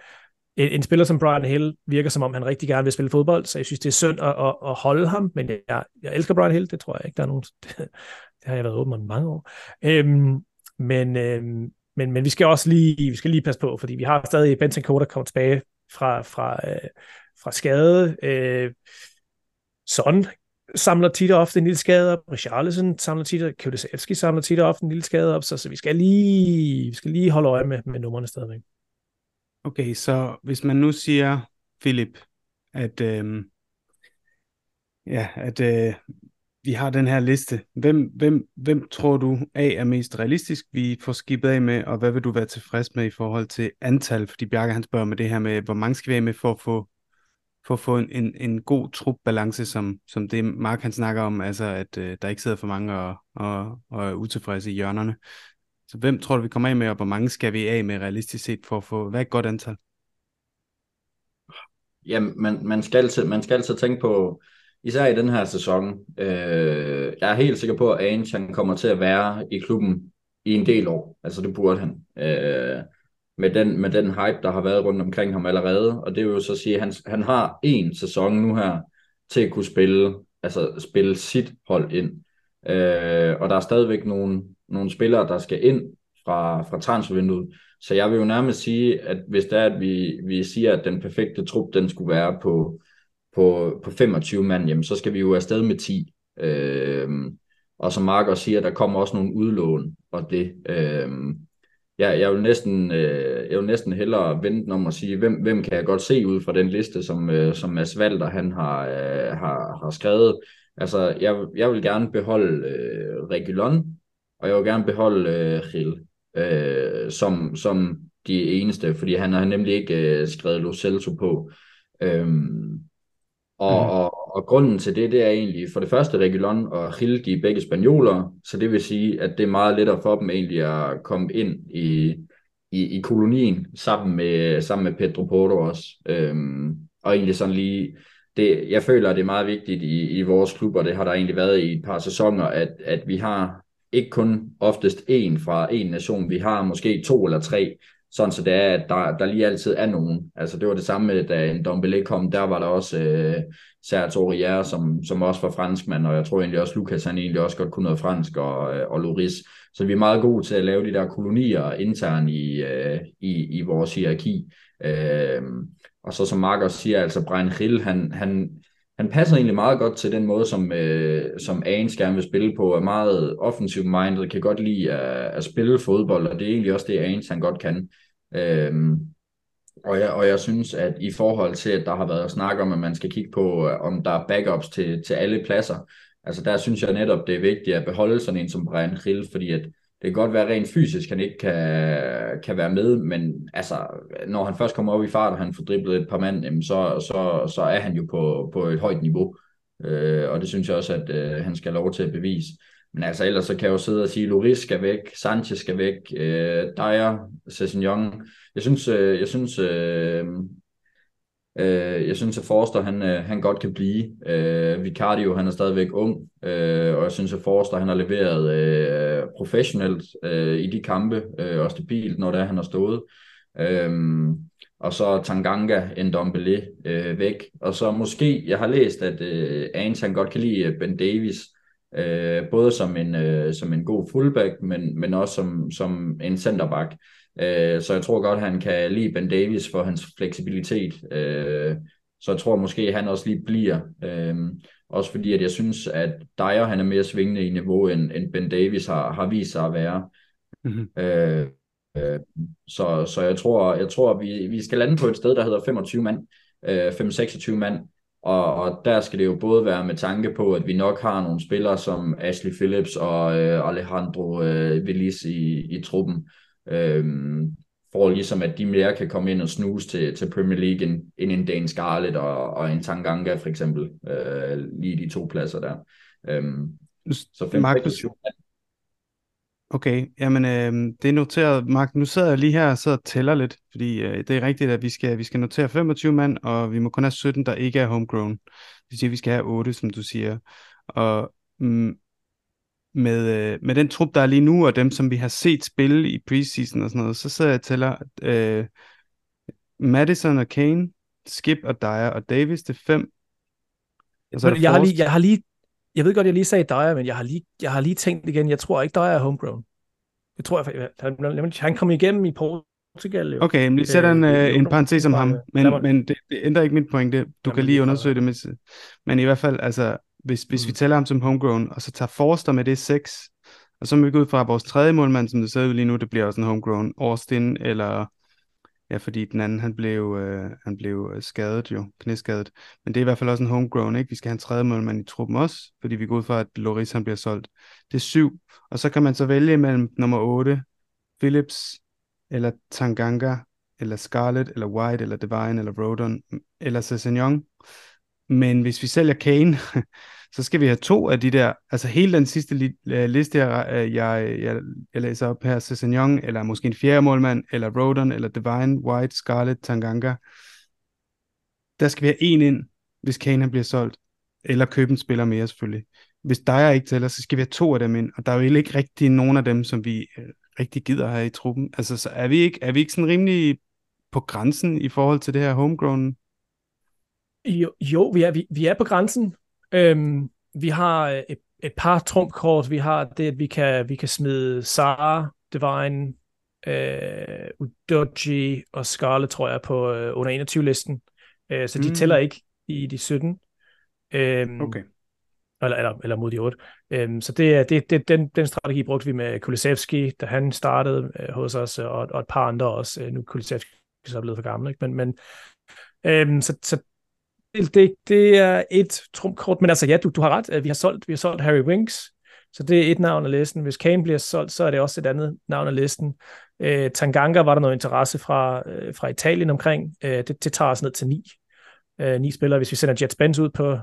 en, en spiller som Brian Hill virker som om, han rigtig gerne vil spille fodbold, så jeg synes, det er synd at, at, at holde ham, men jeg, jeg elsker Brian Hill, det tror jeg ikke, der er nogen, det har jeg været åben om mange år. Øhm, men, øhm, men, men vi skal også lige, vi skal lige passe på, fordi vi har stadig Bentancur, der kommer tilbage fra, fra, øh, fra skade. Øh, Son samler tit og ofte en lille skade op. Richarlison samler tit, og Kjodesevski samler tit og ofte en lille skade op, så, så vi skal lige, vi skal lige holde øje med, med nummerne stadigvæk. Okay, så hvis man nu siger, Philip, at, øh, ja, at øh, vi har den her liste. Hvem, hvem, hvem tror du af er mest realistisk, vi får skibet af med, og hvad vil du være tilfreds med i forhold til antal? Fordi Bjarke han spørger med det her med, hvor mange skal vi af med for at få, for at få en, en, en god trupbalance, som, som det Mark han snakker om, altså at øh, der ikke sidder for mange og, og, og er utilfredse i hjørnerne. Så hvem tror du, vi kommer af med, og hvor mange skal vi af med realistisk set for at få, hvad er et godt antal? Ja, man, man, skal altid, man skal altid tænke på, især i den her sæson, øh, jeg er helt sikker på, at Ange han kommer til at være i klubben i en del år. Altså det burde han. Øh, med, den, med den hype, der har været rundt omkring ham allerede. Og det vil jo så sige, at han, han har en sæson nu her til at kunne spille, altså spille sit hold ind. Øh, og der er stadigvæk nogle, nogle spillere, der skal ind fra, fra transfervinduet. Så jeg vil jo nærmest sige, at hvis det er, at vi, vi siger, at den perfekte trup, den skulle være på på, på 25 mand, jamen, så skal vi jo afsted med 10. Øh, og som Mark også siger, der kommer også nogle udlån, og det, øh, jeg, jeg, vil næsten, øh, jeg vil næsten hellere vente om at sige, hvem, hvem kan jeg godt se ud fra den liste, som, øh, som Mads Valder han har, øh, har, har skrevet. Altså, jeg, jeg vil gerne beholde øh, Regulon, og jeg vil gerne beholde øh, Gil, øh, som, som de eneste, fordi han har nemlig ikke øh, skrevet Lo Celso på. Øh, og, mm. og, og grunden til det, det er egentlig for det første Regulon og er begge spanioler, så det vil sige, at det er meget lettere for dem egentlig at komme ind i, i, i kolonien sammen med, sammen med Pedro Porto også. Øhm, og egentlig sådan lige, det, jeg føler, at det er meget vigtigt i, i vores klub, og det har der egentlig været i et par sæsoner, at, at vi har ikke kun oftest en fra en nation, vi har måske to eller tre, sådan så det er, at der, der lige altid er nogen. Altså det var det samme, da en Dombele kom, der var der også øh, Serge Aurier, som, som også var franskmand, og jeg tror egentlig også, Lukas han egentlig også godt kunne noget fransk, og, øh, og Loris. Så vi er meget gode til at lave de der kolonier internt i, øh, i, i vores hierarki. Øh, og så som Mark også siger, altså Brian Hill, han, han, han passer egentlig meget godt til den måde, som, øh, som Ains gerne vil spille på, er meget offensiv minded, kan godt lide at, at spille fodbold, og det er egentlig også det, Ains han godt kan. Øhm, og, jeg, og jeg synes, at i forhold til, at der har været snak om, at man skal kigge på, øh, om der er backups til, til alle pladser, altså der synes jeg netop, det er vigtigt at beholde sådan en som Brian Hill, fordi at det kan godt være rent fysisk, han ikke kan, kan være med, men altså, når han først kommer op i fart, og han får driblet et par mand, jamen, så, så, så er han jo på, på et højt niveau. Øh, og det synes jeg også, at øh, han skal have lov til at bevise. Men altså ellers så kan jeg jo sidde og sige, Loris skal væk, Sanchez skal væk, øh, Dyer, Sessignon. Jeg synes, øh, jeg synes, øh, øh, jeg synes, at Forster, han, øh, han godt kan blive. Øh, Vicario, han er stadigvæk ung, øh, og jeg synes, at Forster, han har leveret øh, professionelt øh, i de kampe, øh, og stabilt, når det er, han har stået. Øh, og så Tanganga, Ndombele øh, væk. Og så måske, jeg har læst, at øh, Ains, han godt kan lide øh, Ben Davis, øh, både som en, øh, som en god fullback, men, men også som, som en centerback. Øh, så jeg tror godt, han kan lide Ben Davis for hans fleksibilitet. Øh, så jeg tror måske, han også lige bliver. Øh, også fordi, at jeg synes, at Dyer han er mere svingende i niveau, end, end Ben Davis har, har vist sig at være. Mm-hmm. Øh, øh, så, så jeg tror, jeg tror vi, vi skal lande på et sted, der hedder 25 mand, øh, 5-26 mand, og, og der skal det jo både være med tanke på, at vi nok har nogle spillere som Ashley Phillips og øh, Alejandro øh, Velis i, i truppen, øh, for ligesom at de mere kan komme ind og snuse til, til Premier League end, end en Dan Scarlett og, og en Tanganga for eksempel, øh, lige de to pladser der. Øh, så 5 Markus, Okay, jamen øh, det er noteret. Mark, nu sidder jeg lige her og sidder og tæller lidt, fordi øh, det er rigtigt, at vi skal, vi skal notere 25 mand, og vi må kun have 17, der ikke er homegrown. Det vil sige, at vi skal have 8, som du siger. Og mm, med, øh, med den trup, der er lige nu, og dem, som vi har set spille i preseason og sådan noget, så sidder jeg og tæller øh, Madison og Kane, Skip og Dyer og Davis, det er fem. Og så er jeg, har lige, jeg har lige jeg ved godt, jeg lige sagde Dyer, men jeg har lige, jeg har lige tænkt igen, jeg tror ikke, Dyer er homegrown. Det tror jeg, han, han kom igennem i Portugal. Jo. Okay, men sætter en, øh, en parentes om ham, men, men det, det ændrer ikke mit point. Det, du kan lige undersøge det. Med, men i hvert fald, altså, hvis, hvis mm. vi tæller ham som homegrown, og så tager Forster med det 6, og så må vi gå ud fra vores tredje målmand, som det ser ud lige nu, det bliver også en homegrown, Austin, eller ja, fordi den anden, han blev, øh, han blev øh, skadet jo, knæskadet. Men det er i hvert fald også en homegrown, ikke? Vi skal have en tredje målmand i truppen også, fordi vi går ud fra, at Loris han bliver solgt. Det er syv, og så kan man så vælge mellem nummer 8, Phillips, eller Tanganga, eller Scarlett, eller White, eller Divine, eller Rodon, eller Sessegnon. Men hvis vi sælger Kane, så skal vi have to af de der, altså hele den sidste li- øh, liste, jeg, øh, jeg, jeg, jeg læser op her, Cezanne eller måske en fjerde målmand, eller Rodon, eller Divine, White, Scarlett, Tanganga. Der skal vi have en ind, hvis Kane bliver solgt, eller købe en spiller mere selvfølgelig. Hvis Dyer ikke tæller, så skal vi have to af dem ind, og der er jo ikke rigtig nogen af dem, som vi øh, rigtig gider have i truppen. Altså, så er vi ikke, er vi ikke sådan rimelig på grænsen i forhold til det her homegrown? Jo, jo vi, er, vi, vi er på grænsen. Øhm, vi har et, et par trumpkort. Vi har det, at vi kan, vi kan smide Sara, Divine, øh, Udoji og Scarlet, tror jeg, på øh, under 21-listen. Øh, så de mm. tæller ikke i de 17. Øhm, okay. Eller, eller, eller mod de 8. Øhm, så det, det, det, den, den strategi brugte vi med Kulisevski, da han startede øh, hos os, og, og et par andre også. Øh, nu er Kulisevski så blevet for gammel, ikke? men, men øhm, så, så det, det er et trumkort, men altså ja, du, du har ret, vi har solgt, vi har solgt Harry Winks, så det er et navn af listen. Hvis Kane bliver solgt, så er det også et andet navn af listen. Øh, Tanganga var der noget interesse fra, øh, fra Italien omkring. Øh, det, det tager os ned til ni. Øh, ni spillere. Hvis vi sender Jet Spence ud på,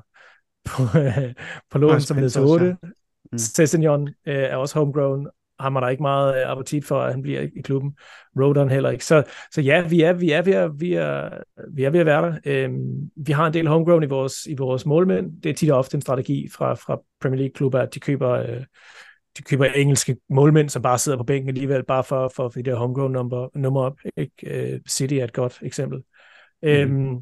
på, øh, på lån, som hedder 8. Mm. Sessignon øh, er også homegrown, ham er der ikke meget øh, appetit for, at han bliver i klubben. Rodon heller ikke. Så, så ja, vi er, vi, er ved at, vi, er, vi er ved at være der. Øhm, vi har en del homegrown i vores, i vores målmænd. Det er tit og ofte en strategi fra, fra Premier League-klubber, at de køber, øh, de køber engelske målmænd, som bare sidder på bænken alligevel, bare for, for det der homegrown nummer, nummer op. Ikke? Øh, City er et godt eksempel. Mm. Øhm,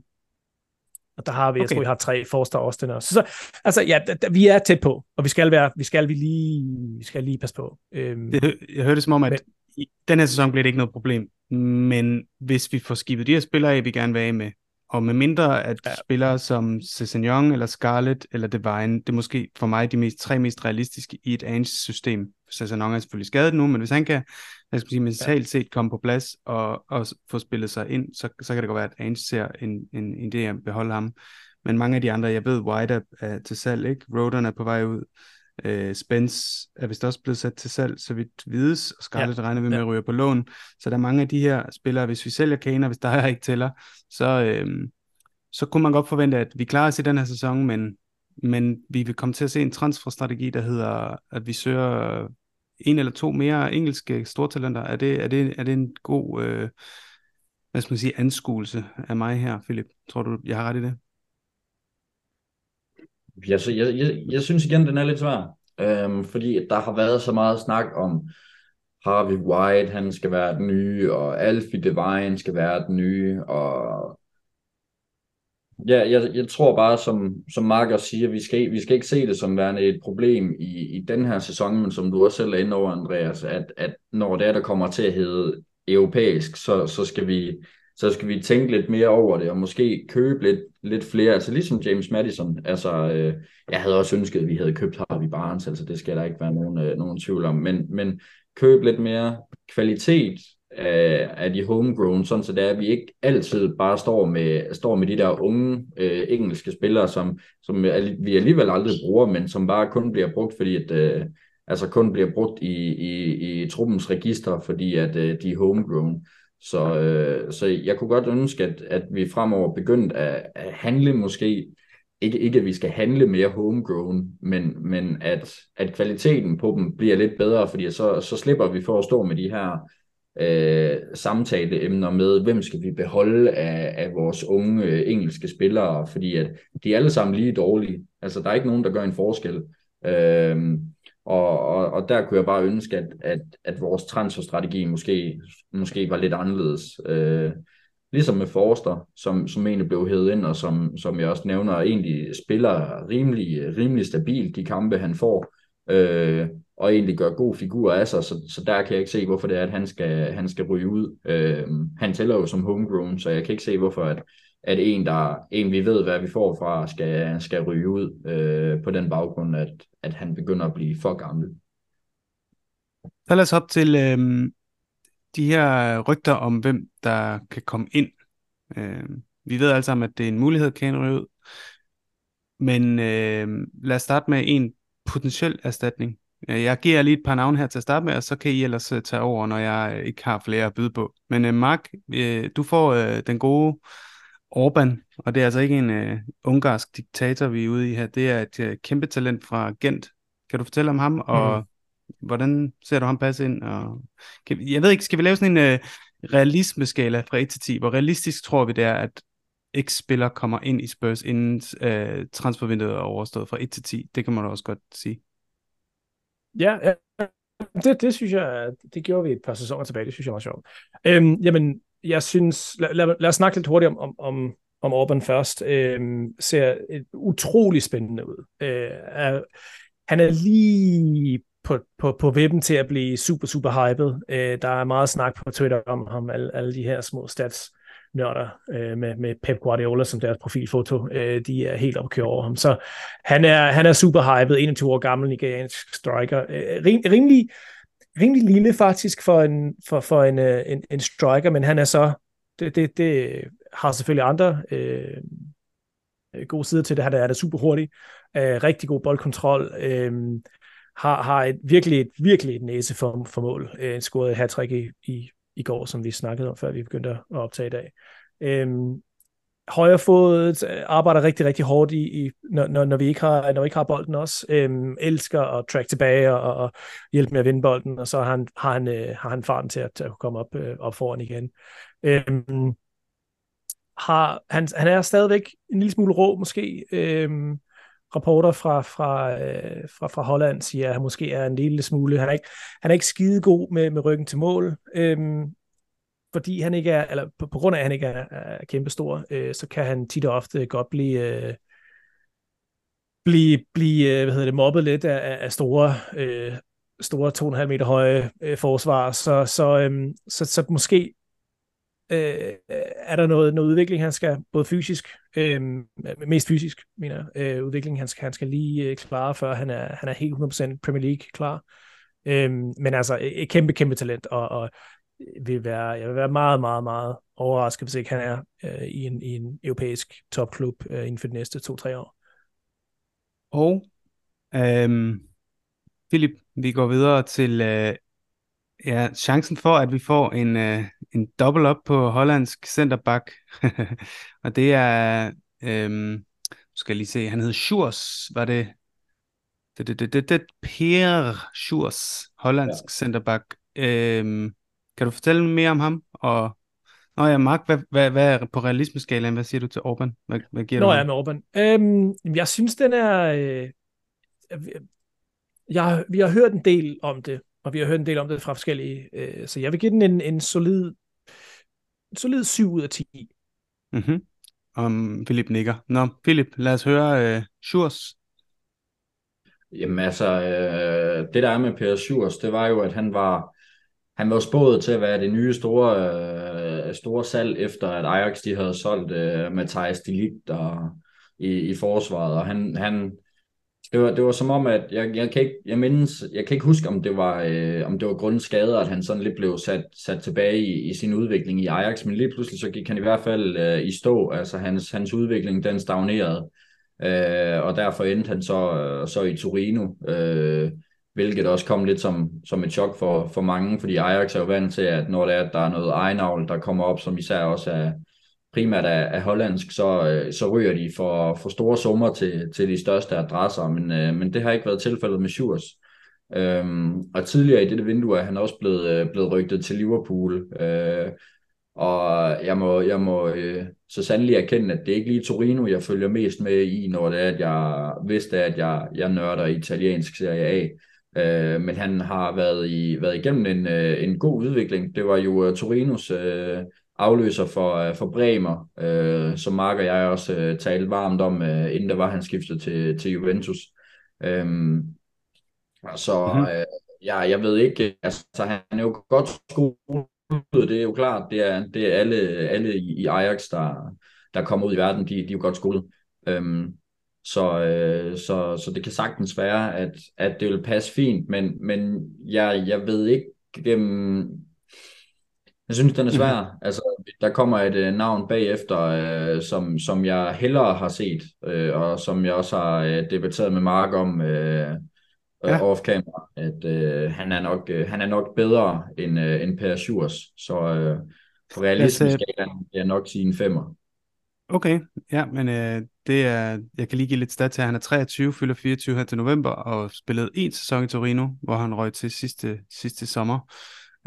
og der har vi, okay. jeg tror, vi har tre Forster Austin også. Så, så altså, ja, da, da, vi er tæt på, og vi skal være, vi skal vi lige, vi skal lige passe på. Øhm, det, jeg hørte det som om, at men, i den her sæson bliver det ikke noget problem, men hvis vi får skibet de her spillere vi gerne vil af med, og med mindre at ja. spillere som Cessignon eller Scarlett eller Divine, det er måske for mig de mest, tre mest realistiske i et Ange-system. Cessignon er selvfølgelig skadet nu, men hvis han kan, jeg skal sige, mentalt set komme på plads og, og få spillet sig ind, så, så kan det godt være, at Ange ser en, en, en idé at beholde ham. Men mange af de andre, jeg ved, White er, er til salg, ikke? Rodon er på vej ud. Uh, Spence er vist også blevet sat til salg, så vidt vides, og Scarlett ja. regner vi med ja. at ryge på lån. Så der er mange af de her spillere, hvis vi sælger Kane, og hvis der er ikke tæller, så, øhm, så kunne man godt forvente, at vi klarer os i den her sæson, men, men vi vil komme til at se en transferstrategi, der hedder, at vi søger en eller to mere engelske stortalenter. Er det, er det, er det en god øh, hvad skal man sige, anskuelse af mig her, Philip? Tror du, jeg har ret i det? Jeg, jeg, jeg, jeg synes igen, den er lidt svær. Øhm, fordi der har været så meget snak om Harvey White, han skal være den nye, og Alfie Devine skal være den nye, og Ja, jeg, jeg tror bare, som, som Mark også siger, vi skal, vi skal ikke se det som værende et problem i, i den her sæson, men som du også selv er inde over, Andreas, at, at når det er, der kommer til at hedde europæisk, så, så, skal vi, så skal vi tænke lidt mere over det, og måske købe lidt, lidt flere, altså ligesom James Madison, altså øh, jeg havde også ønsket, at vi havde købt Harvey Barnes, altså det skal der ikke være nogen, øh, nogen tvivl om, men, men købe lidt mere kvalitet af, af de homegrown, sådan så det er, at vi ikke altid bare står med, står med de der unge øh, engelske spillere, som, som vi alligevel aldrig bruger, men som bare kun bliver brugt, fordi at, øh, altså kun bliver brugt i, i, i truppens register, fordi at øh, de er homegrown. Så, øh, så jeg kunne godt ønske, at, at vi fremover begyndte at, at handle måske, ikke, ikke at vi skal handle mere homegrown, men, men at, at kvaliteten på dem bliver lidt bedre, fordi så, så slipper vi for at stå med de her øh, samtaleemner med, hvem skal vi beholde af, af vores unge øh, engelske spillere, fordi at de er alle sammen lige dårlige. Altså, der er ikke nogen, der gør en forskel. Øh, og, og, og der kunne jeg bare ønske, at, at, at vores transferstrategi måske, måske var lidt anderledes. Øh, ligesom med Forster, som, som egentlig blev hævet ind, og som, som jeg også nævner, egentlig spiller rimelig, rimelig stabilt de kampe, han får. Øh, og egentlig gør god figur af sig, så, så der kan jeg ikke se, hvorfor det er, at han skal, han skal ryge ud. Øh, han tæller jo som homegrown, så jeg kan ikke se, hvorfor at, at en, der, en vi ved, hvad vi får fra, skal, skal ryge ud øh, på den baggrund, at, at han begynder at blive for gammel. Så lad os hoppe til øh, de her rygter om, hvem der kan komme ind. Øh, vi ved alle sammen, at det er en mulighed, kan ryge ud. Men øh, lad os starte med en potentiel erstatning. Øh, jeg giver lige et par navne her til at starte med, og så kan I ellers øh, tage over, når jeg øh, ikke har flere at byde på. Men øh, Mark, øh, du får øh, den gode Orbán, og det er altså ikke en uh, ungarsk diktator, vi er ude i her. Det er et uh, kæmpe talent fra Gent. Kan du fortælle om ham, og mm. hvordan ser du ham passe ind? Og, kan, jeg ved ikke, skal vi lave sådan en uh, realismeskala fra 1 til 10? Hvor realistisk tror vi det er, at X-spiller kommer ind i Spurs, inden uh, transfervinduet er overstået fra 1 til 10? Det kan man også godt sige. Ja, ja. Det, det synes jeg, det gjorde vi et par sæsoner tilbage, det synes jeg var sjovt. Øhm, jamen, jeg synes, lad, lad, lad os snakke lidt hurtigt om, om, om, om Orban først. Øh, ser et utrolig spændende ud. Øh, er, han er lige på, på, på vippen til at blive super, super hyped. Øh, der er meget snak på Twitter om ham, alle, alle de her små stats nørder øh, med, med Pep Guardiola som deres profilfoto. Øh, de er helt opkørt over ham. Så han er, han er super hyped, 21 år gammel nigeriansk striker. Øh, rim, rimelig, rimelig lille faktisk for en, for, for en, øh, en, en striker, men han er så, det, det, det har selvfølgelig andre øh, øh gode sider til det. Han er, er super hurtig, øh, rigtig god boldkontrol, øh, har, har et, virkelig, et, virkelig et næse for, for mål. Øh, scoret et hat i, i i går, som vi snakkede om, før vi begyndte at optage i dag. Øh, højrefodet øh, arbejder rigtig, rigtig hårdt i, i når, når, når, vi ikke har, når vi ikke har bolden også. Øhm, elsker at track tilbage og, og hjælpe med at vinde bolden, og så har han, har han, øh, har han farten til at, til at komme op, øh, op foran igen. Øhm, har, han, han er stadigvæk en lille smule rå måske. Øhm, rapporter fra, fra, øh, fra, fra Holland siger, at han måske er en lille smule. Han er ikke, han er ikke skide god med, med ryggen til mål, øhm, fordi han ikke er, eller på, på grund af, at han ikke er, er kæmpestor, øh, så kan han tit og ofte godt blive, øh, blive, blive øh, hvad hedder det, mobbet lidt af, af store, øh, store 2,5 meter høje øh, forsvar. Så, så, øh, så, så måske øh, er der noget, noget udvikling, han skal, både fysisk, øh, mest fysisk, mener jeg, øh, udvikling, han skal, han skal lige øh, klare, før han er, han er helt 100% Premier League klar. Øh, men altså, et kæmpe, kæmpe talent, og, og vil være, jeg vil være meget, meget, meget overrasket, hvis ikke han er øh, i, en, i en europæisk topklub øh, inden for de næste to-tre år. Og øhm, Philip, vi går videre til øh, ja, chancen for, at vi får en, øh, en double up på hollandsk centerback. og det er, øhm, skal jeg lige se, han hed Schurs, var det? Det, det, det, det, det Per Schurs, hollandsk ja. centerback. Øhm, kan du fortælle mere om ham? Og Nå ja, Mark, hvad, hvad, hvad er på realismeskalaen? Hvad siger du til Orban? Hvad, hvad giver Nå du ja, med Orban. Øhm, jeg synes, den er... Øh, jeg, vi har hørt en del om det, og vi har hørt en del om det fra forskellige, øh, så jeg vil give den en, en solid, solid 7 ud af 10. Mm-hmm. Om Philip nikker. Nå, Philip, lad os høre øh, Schurs. Jamen altså, øh, det der er med Per Schurs, det var jo, at han var, han var spået til at være det nye store, øh, store salg, efter at Ajax de havde solgt øh, Matthijs de Ligt og, i, i forsvaret, og han, han, det var, det var som om, at jeg, jeg, kan ikke, jeg, mindes, jeg kan ikke huske, om det var, øh, om det var grundet skade, at han sådan lidt blev sat, sat tilbage i, i sin udvikling i Ajax, men lige pludselig så gik han i hvert fald øh, i stå, altså hans, hans udvikling den stagnerede, øh, og derfor endte han så, øh, så i Torino, øh, hvilket også kom lidt som, som et chok for, for mange, fordi Ajax er jo vant til, at når det er, at der er noget egenavl, der kommer op, som især også er, primært af, af hollandsk, så, øh, så ryger de for, for store summer til, til de største adresser, men, øh, men det har ikke været tilfældet med Schurz. Øhm, og tidligere i dette vindue er han også blevet, øh, blevet rygtet til Liverpool, øh, og jeg må, jeg må øh, så sandelig erkende, at det er ikke lige Torino, jeg følger mest med i, når det er, at jeg vidste, at jeg, jeg nørder italiensk Serie A. Øh, men han har været, i, været igennem en, øh, en god udvikling. Det var jo uh, Torinos øh, afløser for, øh, for Bremer, øh, som Mark og jeg også øh, talte varmt om, øh, inden der var han skiftet til, til Juventus. Øhm, så mm-hmm. øh, ja, jeg ved ikke, altså han er jo godt skolet, det er jo klart, det er, det er alle, alle i Ajax, der, der kommer ud i verden, de, de er jo godt skolet. Øhm, så, øh, så, så det kan sagtens være, at, at det vil passe fint, men, men jeg, jeg ved ikke, øh, jeg synes, den er svær. Mm-hmm. Altså, der kommer et øh, navn bagefter, øh, som, som jeg hellere har set, øh, og som jeg også har øh, debatteret med Mark om øh, ja. off-camera, at øh, han, er nok, øh, han er nok bedre end, øh, end Per Schurs. Så øh, for realistisk skal jeg, jeg nok sige en femmer. Okay, ja, men øh, det er, jeg kan lige give lidt stat til, han er 23, fylder 24 her til november, og spillede en sæson i Torino, hvor han røg til sidste, sidste sommer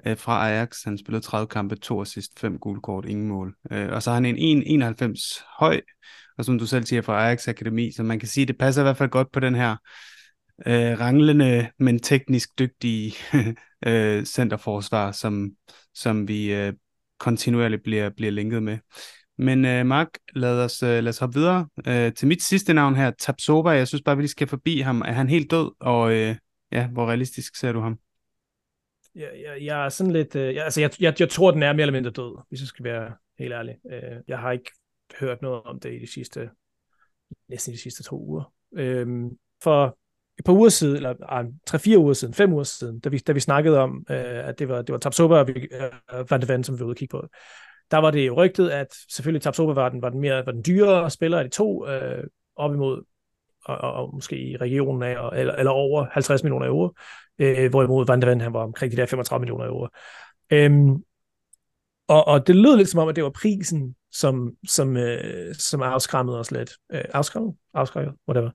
øh, fra Ajax. Han spillede 30 kampe, to assist, fem gule kort, ingen mål. Øh, og så har han en 1,91 høj, og som du selv siger, fra Ajax Akademi, så man kan sige, det passer i hvert fald godt på den her øh, ranglende, men teknisk dygtige øh, centerforsvar, som, som vi øh, kontinuerligt bliver, bliver linket med. Men øh, Mark, lad os, øh, lad os hoppe videre øh, til mit sidste navn her, Tapsoba. Jeg synes bare, vi lige skal forbi ham. Er han helt død, og øh, ja, hvor realistisk ser du ham? Jeg, jeg, jeg er sådan lidt... Øh, jeg, altså, jeg, jeg, jeg tror, den er mere eller mindre død, hvis jeg skal være helt ærlig. Øh, jeg har ikke hørt noget om det i de sidste... Næsten de sidste to uger. Øh, for et par uger siden, eller ah, tre-fire uger siden, fem uger siden, da vi, da vi snakkede om, øh, at det var, det var Tapsoba og øh, Van de Ven, som vi var ude og kigge på, der var det jo rygtet, at selvfølgelig Tabsoba var den, var den, mere, var den dyrere spiller af de to, øh, op imod, og, og, og måske i regionen af, og, eller, eller over 50 millioner euro, øh, hvorimod Van Ven, han var omkring de der 35 millioner euro. Øhm, og, og det lød lidt som om, at det var prisen, som, som, øh, som afskræmmede os lidt. Øh, afskræmmet? Afskræmmet? Whatever.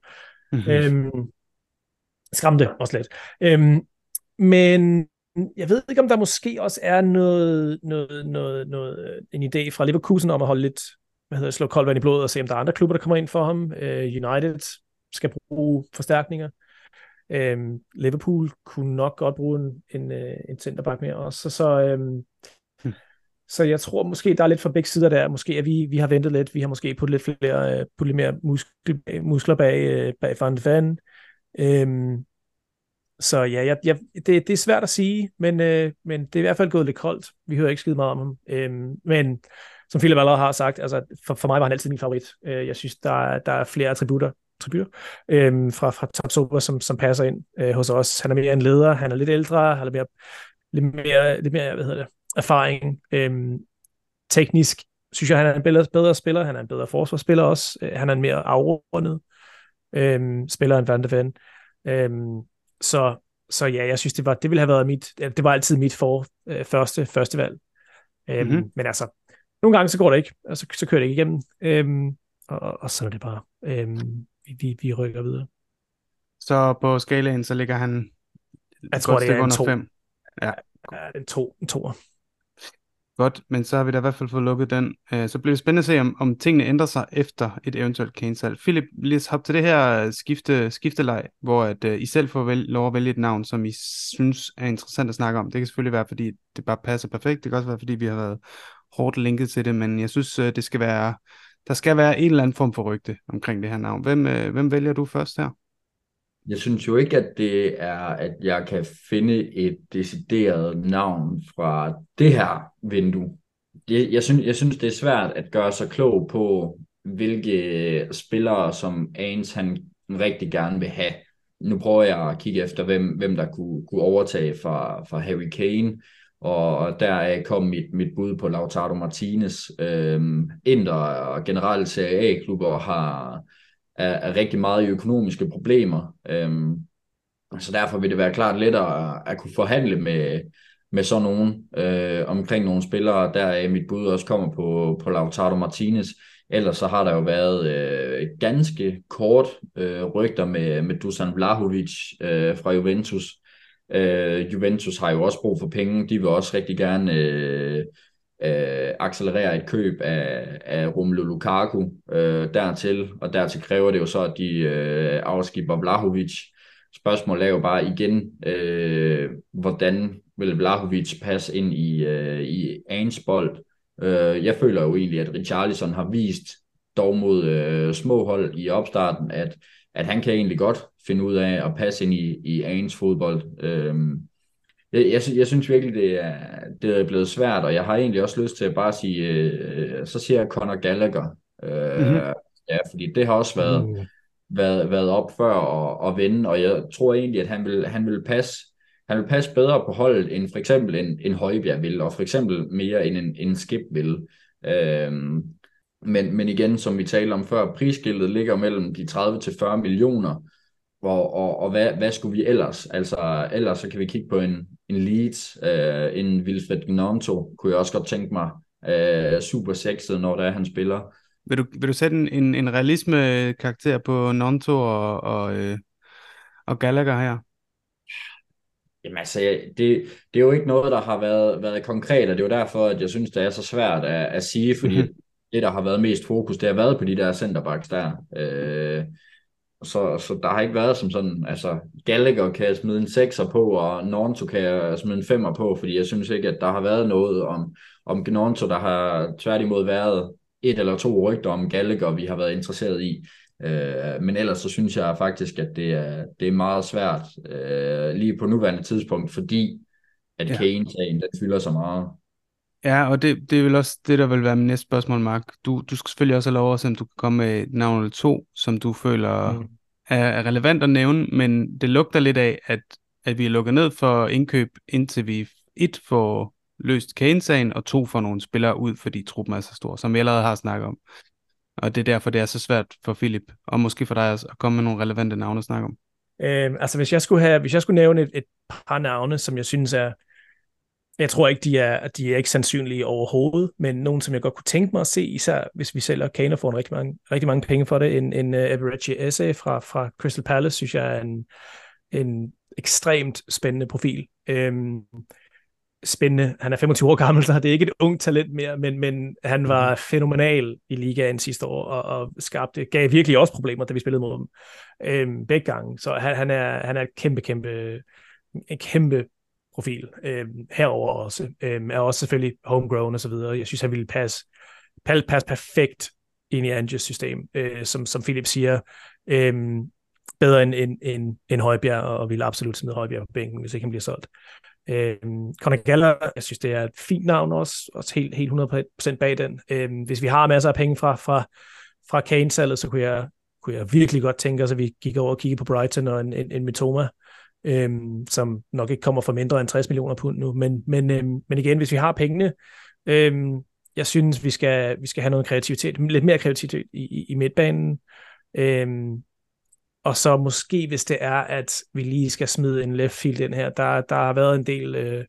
Mm-hmm. Øhm, skræmte os lidt. Øhm, men jeg ved ikke, om der måske også er noget, noget, noget, noget, en idé fra Leverkusen om at holde lidt, hvad hedder slå koldt vand i blodet og se, om der er andre klubber, der kommer ind for ham. Uh, United skal bruge forstærkninger. Um, Liverpool kunne nok godt bruge en, en, øh, en centerback mere også. Så, så, um, hmm. så jeg tror måske, der er lidt fra begge sider der. Måske at vi, vi har ventet lidt. Vi har måske puttet lidt flere, puttet lidt mere muskel, muskler bag, bag Van de Ven. Um, så ja, jeg, jeg, det, det er svært at sige, men, øh, men det er i hvert fald gået lidt koldt. Vi hører ikke skide meget om ham. Øhm, men som Philip allerede har sagt, altså, for, for mig var han altid min favorit. Øh, jeg synes, der, der er flere attributter, attributter øhm, fra, fra Tapsoba, som, som passer ind øh, hos os. Han er mere en leder, han er lidt ældre, han er mere, lidt mere, lidt mere hvad hedder det, erfaring. Øhm, teknisk synes jeg, han er en bedre, bedre spiller. Han er en bedre forsvarsspiller også. Øh, han er en mere afrundet øhm, spiller end Van de Ven. Øhm, så, så ja, jeg synes, det, var, det ville have været mit, det var altid mit for, øh, første, første valg. Øhm, mm-hmm. Men altså, nogle gange så går det ikke, og så, så kører det ikke igennem, øhm, og, og sådan er det bare. Øhm, vi, vi rykker videre. Så på skalaen, så ligger han jeg tror, det er en to. Fem. Ja. ja, en to, en toer. Godt, men så har vi da i hvert fald fået lukket den. Øh, så bliver det spændende at se, om, om tingene ændrer sig efter et eventuelt Kane-salg. Philip, lige hop til det her øh, skifte, skifteleg, hvor at, uh, I selv får vel, lov at vælge et navn, som I synes er interessant at snakke om. Det kan selvfølgelig være, fordi det bare passer perfekt. Det kan også være, fordi vi har været hårdt linket til det, men jeg synes, øh, det skal være, der skal være en eller anden form for rygte omkring det her navn. Hvem, uh, hvem vælger du først her? Jeg synes jo ikke, at det er, at jeg kan finde et decideret navn fra det her vindue. Jeg, jeg, synes, jeg synes, det er svært at gøre sig klog på, hvilke spillere, som Ains han rigtig gerne vil have. Nu prøver jeg at kigge efter, hvem, hvem der kunne, kunne overtage fra, fra Harry Kane, og der kom mit, mit bud på Lautaro Martinez. Øhm, Inter og generelt Serie A-klubber har, er, er rigtig meget i økonomiske problemer. Øhm, så derfor vil det være klart lettere at, at kunne forhandle med, med sådan nogen øh, omkring nogle spillere, der er mit bud også kommer på, på Lautaro Martinez. Ellers så har der jo været øh, ganske kort øh, rygter med, med Dusan Vlahovic øh, fra Juventus. Øh, Juventus har jo også brug for penge. De vil også rigtig gerne øh, øh, accelerere et køb af, af Romelu Lukaku øh, dertil, og dertil kræver det jo så, at de øh, afskipper Vlahovic. Spørgsmålet er jo bare igen, øh, hvordan vil Vlahovic passe ind i, øh, i Ans bold? Øh, jeg føler jo egentlig, at Richarlison har vist, dog mod øh, små hold i opstarten, at, at han kan egentlig godt finde ud af at passe ind i, i Ans fodbold. Øh, jeg, jeg, jeg synes virkelig, det er, det er blevet svært, og jeg har egentlig også lyst til at bare sige, øh, så siger jeg Conor Gallagher Øh, mm-hmm. Ja, fordi det har også været, mm. været, været op før og, og vinde, og jeg tror egentlig, at han vil, han vil passe han vil passe bedre på holdet, end for eksempel en, en Højbjerg vil, og for eksempel mere end en, en Skip vil. Øhm, men, men igen, som vi talte om før, prisskiltet ligger mellem de 30 til 40 millioner, og, og, og hvad, hvad skulle vi ellers? Altså, ellers så kan vi kigge på en, en Leeds, øh, en Wilfred Gnonto, kunne jeg også godt tænke mig, øh, super sexet, når det er, han spiller. Vil du, vil du sætte en, en, en realisme-karakter på Nonto og, og, øh, og Gallagher her? Jamen altså, det, det er jo ikke noget, der har været, været konkret, og det er jo derfor, at jeg synes, det er så svært at, at sige, fordi mm-hmm. det, der har været mest fokus, det har været på de der centerbacks der. Øh, så, så der har ikke været som sådan, altså Gallagher kan jeg smide en sekser på, og Nornto kan jeg smide en femmer på, fordi jeg synes ikke, at der har været noget om, om Gnonto, der har tværtimod været et eller to rygter om Gallagher, vi har været interesseret i. Øh, men ellers så synes jeg faktisk, at det er, det er meget svært øh, lige på nuværende tidspunkt, fordi at ja. Kane-sagen, den fylder så meget. Ja, og det, det er vel også det, der vil være min næste spørgsmål, Mark. Du, du skal selvfølgelig også have lov at se, om du kan komme med et navn eller to, som du føler mm. er, er relevant at nævne, men det lugter lidt af, at, at vi er lukket ned for indkøb, indtil vi et får løst Kane-sagen, og to får nogle spillere ud, fordi truppen er så stor, som vi allerede har snakket om. Og det er derfor, det er så svært for Philip, og måske for dig at komme med nogle relevante navne at snakke om. Øh, altså hvis jeg skulle have, hvis jeg skulle nævne et, et par navne, som jeg synes er, jeg tror ikke, de er, de er ikke sandsynlige overhovedet, men nogen, som jeg godt kunne tænke mig at se, især hvis vi sælger Kane og får en rigtig mange, rigtig mange penge for det. En, en uh, Everett Esse fra, fra Crystal Palace, synes jeg er en, en ekstremt spændende profil. Øhm, spændende. Han er 25 år gammel, så det er ikke et ungt talent mere, men, men han var mhm. fænomenal i ligaen sidste år, og, og skabte, gav virkelig også problemer, da vi spillede mod dem øhm, begge gange. Så han, han, er, han er et kæmpe, kæmpe, en kæmpe profil øh, herover også. Øh, er også selvfølgelig homegrown og så videre. Jeg synes, han ville passe, passe perfekt ind i Anges system, øh, som, som Philip siger. Øh, bedre end, end, end, end Højbjerg, og ville absolut smide Højbjerg på bænken, hvis ikke han bliver solgt. Øh, Conor Galler, jeg synes, det er et fint navn også, også helt, helt 100% bag den. Øh, hvis vi har masser af penge fra, fra, fra Kane-salget, så kunne jeg, kunne jeg virkelig godt tænke os, at vi gik over og kiggede på Brighton og en, en, en Mitoma, øhm, som nok ikke kommer for mindre end 60 millioner pund nu. Men, men, øhm, men igen, hvis vi har pengene, øhm, jeg synes, vi skal, vi skal have noget kreativitet, lidt mere kreativitet i, i, i midtbanen. Øhm, og så måske, hvis det er, at vi lige skal smide en left field ind her, der, der har været en del øh,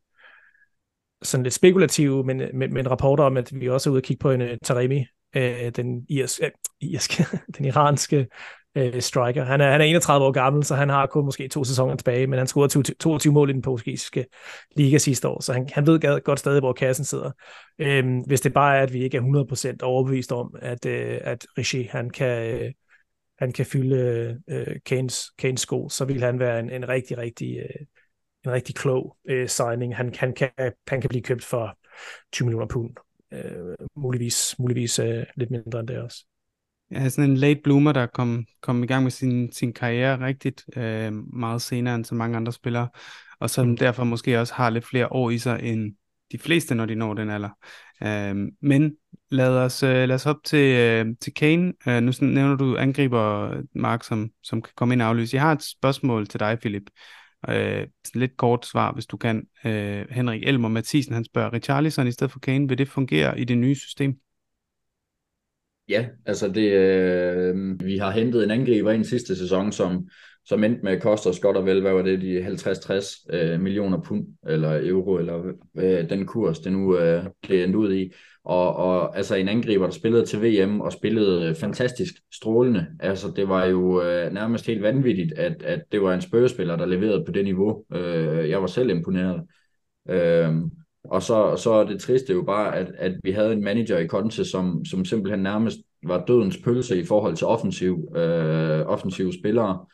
sådan lidt spekulative, men, men, men rapporter om, at vi også er ude og kigge på en uh, Taremi, øh, den, irs, øh, irske, den iranske øh, striker. Han er, han er 31 år gammel, så han har kun måske to sæsoner tilbage, men han scorede 22, 22 mål i den portugisiske liga sidste år, så han, han ved godt stadig, hvor kassen sidder. Øhm, hvis det bare er, at vi ikke er 100% overbevist om, at, øh, at Rishi, han kan... Øh, han kan fylde øh, Kanes, Kanes sko, så vil han være en, en rigtig, rigtig, øh, en rigtig klog øh, signing. Han, han, kan, han kan blive købt for 20 millioner pund. Øh, muligvis muligvis øh, lidt mindre end det også. Ja, sådan en late bloomer, der kom, kom i gang med sin, sin karriere rigtigt øh, meget senere end så mange andre spillere, og som mm. derfor måske også har lidt flere år i sig end de fleste, når de når den alder. Øh, men lad os, øh, lad os op til, øh, til Kane. Øh, nu nævner du angriber Mark, som, som kan komme ind og aflyse. Jeg har et spørgsmål til dig, Philip. Øh, lidt kort svar, hvis du kan. Øh, Henrik Elmer Mathisen, han spørger, Richarlison i stedet for Kane, vil det fungere i det nye system? Ja, altså det, øh, vi har hentet en angriber ind sidste sæson, som, som endte med at koste os godt og vel, hvad var det, de 50-60 øh, millioner pund, eller euro, eller øh, den kurs, det nu øh, det endte ud i. Og, og altså en angriber, der spillede til VM og spillede fantastisk strålende. Altså det var jo øh, nærmest helt vanvittigt, at, at det var en spørgespiller, der leverede på det niveau. Øh, jeg var selv imponeret. Øh, og så, så er det triste jo bare, at, at vi havde en manager i Conte, som, som simpelthen nærmest var dødens pølse i forhold til offensiv, øh, offensive spillere.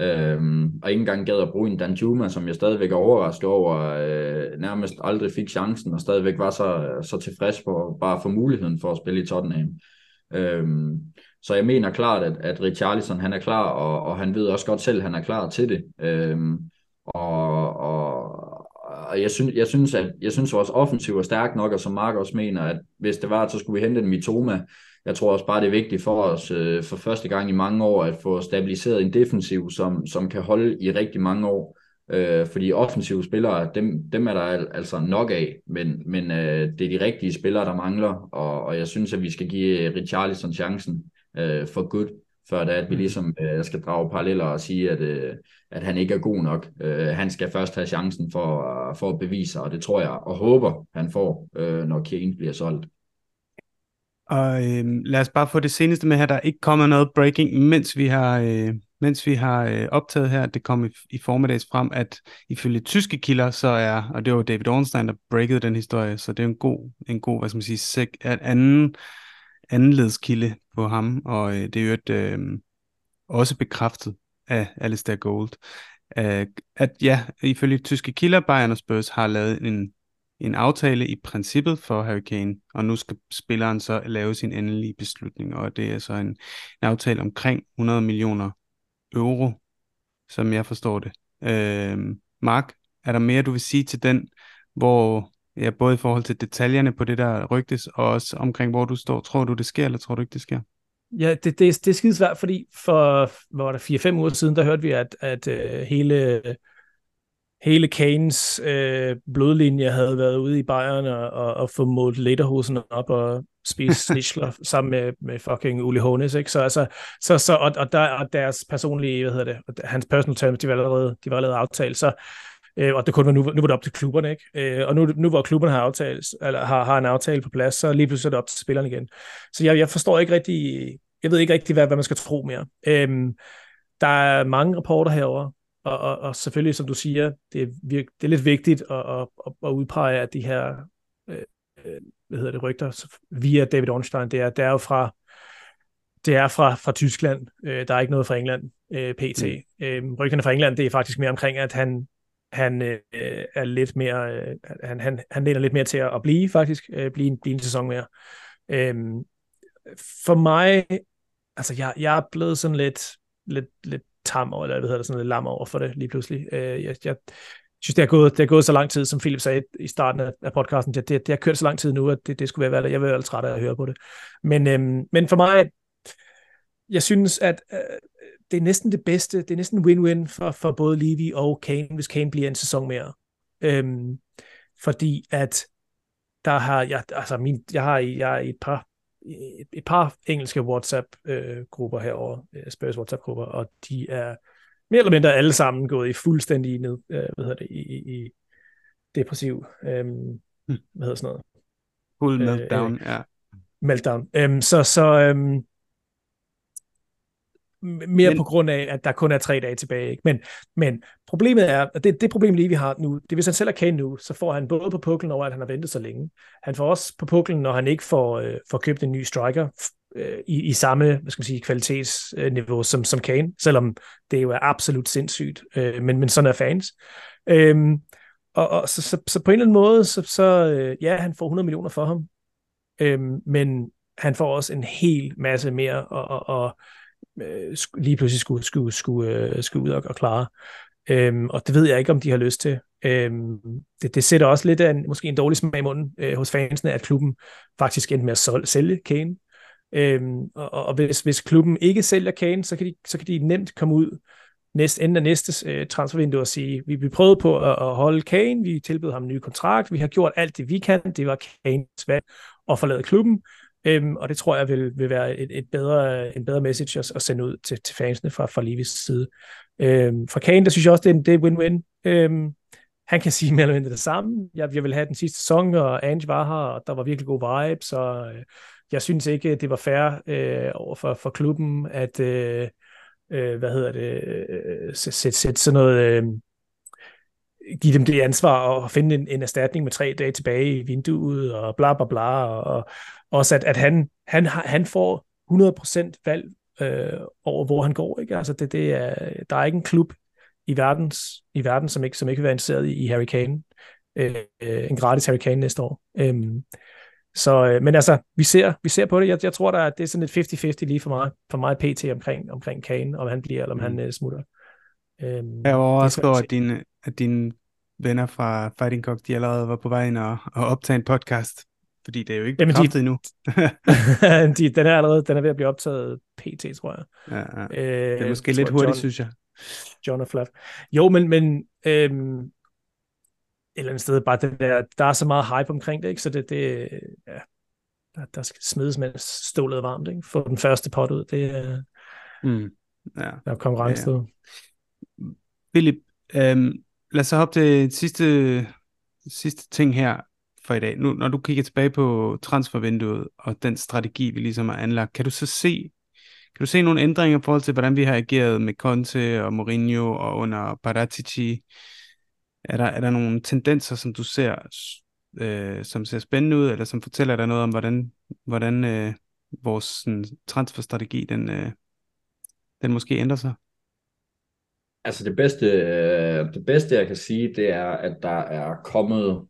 Øhm, og ikke engang gad at bruge en Dan Juma, som jeg stadigvæk er overrasket over, øh, nærmest aldrig fik chancen, og stadigvæk var så, så tilfreds for bare for muligheden for at spille i Tottenham. Øhm, så jeg mener klart, at, at Richarlison han er klar, og, og han ved også godt selv, at han er klar til det. Øhm, og, og jeg, synes, jeg, synes, at, jeg synes, at vores offensiv er stærk nok, og som Mark også mener, at hvis det var, så skulle vi hente en Mitoma. Jeg tror også bare, det er vigtigt for os øh, for første gang i mange år, at få stabiliseret en defensiv, som, som kan holde i rigtig mange år. Øh, fordi offensive spillere, dem, dem er der altså nok af, men, men øh, det er de rigtige spillere, der mangler, og, og jeg synes, at vi skal give Richarlison chancen øh, for good, før det er, at vi ligesom øh, skal drage paralleller og sige, at, øh, at han ikke er god nok. Øh, han skal først have chancen for, øh, for at bevise sig, og det tror jeg og håber, han får, øh, når Kane bliver solgt. Og øh, lad os bare få det seneste med her. Der er ikke kommet noget breaking, mens vi har, øh, mens vi har øh, optaget her. Det kom i, i formiddags frem, at ifølge tyske kilder, så er, og det var David Ornstein, der breakede den historie, så det er en god, en god hvad skal man sige, sek, anden, andenledskilde på ham, og øh, det er jo et, øh, også bekræftet af Alistair Gold, øh, at ja, ifølge tyske kilder, Bayern og Spurs har lavet en en aftale i princippet for Harry Kane, og nu skal spilleren så lave sin endelige beslutning, og det er så en, en aftale omkring 100 millioner euro, som jeg forstår det. Øh, Mark, er der mere, du vil sige til den, hvor ja, både i forhold til detaljerne på det, der rygtes, og også omkring, hvor du står. Tror du, det sker, eller tror du ikke, det sker? Ja, det, det, det er skidesvært, fordi for var der 4-5 uger siden, der hørte vi, at, at uh, hele hele Kanes øh, blodlinje havde været ude i Bayern og, og, og få målt Lederhosen op og spise snitchler sammen med, med fucking Uli Hones, ikke? Så, altså, så, så, og, og, der, og deres personlige, hvad hedder det, hans personal terms, de var allerede, de var allerede aftalt, så øh, og det kunne være nu, nu var det op til klubberne, ikke? Øh, og nu, nu hvor klubberne har, aftalt, eller har, har en aftale på plads, så lige pludselig er det op til spillerne igen. Så jeg, jeg forstår ikke rigtig, jeg ved ikke rigtig, hvad, hvad man skal tro mere. Øh, der er mange rapporter herover og, og, og selvfølgelig, som du siger, det er, virke, det er lidt vigtigt at, at, at, at udpege, at de her øh, øh, hvad hedder det, rygter via David Ornstein, det er, det er jo fra, det er fra, fra Tyskland. Øh, der er ikke noget fra England, øh, pt. Mm. Øh, rygterne fra England, det er faktisk mere omkring, at han, han øh, er lidt mere, øh, han, han, han læner lidt mere til at, at blive, faktisk, øh, blive, en, blive en sæson mere. Øhm, for mig, altså jeg, jeg er blevet sådan lidt, lidt, lidt tam over, eller hvad hedder det, sådan lidt lam over for det lige pludselig. Øh, jeg, jeg synes, det har, gået, det har gået så lang tid, som Philip sagde i starten af, af podcasten, det, det, det har kørt så lang tid nu, at det, det skulle være, jeg vil være træt af at høre på det. Men, øhm, men for mig, jeg synes, at øh, det er næsten det bedste, det er næsten win-win for, for både Levy og Kane, hvis Kane bliver en sæson mere. Øhm, fordi at der har jeg, altså min, jeg har, jeg i et par et, et par engelske WhatsApp-grupper øh, herover, øh, Spurs WhatsApp-grupper, og de er mere eller mindre alle sammen gået i fuldstændig ned, øh, hvad hedder det, i, i, i depressiv, øh, hvad hedder sådan noget? Full meltdown, øh, ja. Meltdown. Øh, så, så øh, mere men, på grund af, at der kun er tre dage tilbage. Ikke? Men, men problemet er, at det, det problem lige vi har nu, det hvis han selv er Kane nu, så får han både på puklen over, at han har ventet så længe. Han får også på puklen, når han ikke får, øh, får købt en ny striker øh, i, i samme hvad skal man sige, kvalitetsniveau som, som Kane, selvom det jo er absolut sindssygt. Øh, men, men sådan er fans. Øh, og, og så, så, så på en eller anden måde, så, så øh, ja, han får 100 millioner for ham, øh, men han får også en hel masse mere, og, og, og øh, lige pludselig skulle, skulle, skulle, øh, skulle ud og, og klare. Øhm, og det ved jeg ikke, om de har lyst til. Øhm, det, det sætter også lidt af en, måske en dårlig smag i munden øh, hos fansene, at klubben faktisk endte med at sol, sælge Kane. Øhm, og, og hvis, hvis klubben ikke sælger Kane, så kan de, så kan de nemt komme ud næste, enden af næste øh, transfervindue og sige, vi, vi prøvede på at, at holde Kane, vi tilbød ham en ny kontrakt, vi har gjort alt det, vi kan, det var Kanes valg at forlade klubben, Øhm, og det tror jeg vil, vil være et, et bedre, en bedre message at, at sende ud til, til fansene fra, fra Levis side. Øhm, fra Kane, der synes jeg også, det er, det er win-win. Øhm, han kan sige mere eller mindre det samme. Jeg, jeg vil have den sidste sæson, og Ange var her, og der var virkelig gode vibes, og øh, jeg synes ikke, det var fair øh, over for, for klubben, at øh, øh, hvad hedder det, øh, sætte sæt sådan noget... Øh, give dem det ansvar og finde en, en erstatning med tre dage tilbage i vinduet og bla bla bla og, også at, at han, han, han får 100% valg øh, over, hvor han går. Ikke? Altså det, det er, der er ikke en klub i, verdens, i verden, som ikke, som ikke vil være interesseret i, i Harry Kane. Øh, en gratis Harry Kane næste år. Øhm, så, øh, men altså, vi ser, vi ser på det. Jeg, jeg tror, der er, det er sådan et 50-50 lige for mig, for mig pt. omkring, omkring Kane, om han bliver, eller om mm. han uh, smutter. Øhm, jeg var overrasket over, at din, at din venner fra Fighting Cock, de allerede var på vej ind og, og optage en podcast. Fordi det er jo ikke Jamen, de- bekræftet endnu. de, den er allerede den er ved at blive optaget pt, tror jeg. ja, ja. Øh, Det er måske lidt hurtigt, John, synes jeg. John og Flav. Jo, men, men øhm, et eller andet sted, bare det der, der er så meget hype omkring det, ikke? så det, det ja, der, der skal smides, mens stålet er varmt, ikke? Få den første pot ud, det er, Mm. Ja. der er konkurrence. Ja, Ja, Philip, øhm, lad os så hoppe til sidste, sidste ting her for i dag. Nu, når du kigger tilbage på transfervinduet og den strategi, vi ligesom har anlagt, kan du så se, kan du se nogle ændringer i forhold til, hvordan vi har ageret med Conte og Mourinho og under Paratici? Er der, er der nogle tendenser, som du ser, øh, som ser spændende ud, eller som fortæller dig noget om, hvordan, hvordan øh, vores sådan, transferstrategi, den, øh, den måske ændrer sig? Altså det bedste, øh, det bedste, jeg kan sige, det er, at der er kommet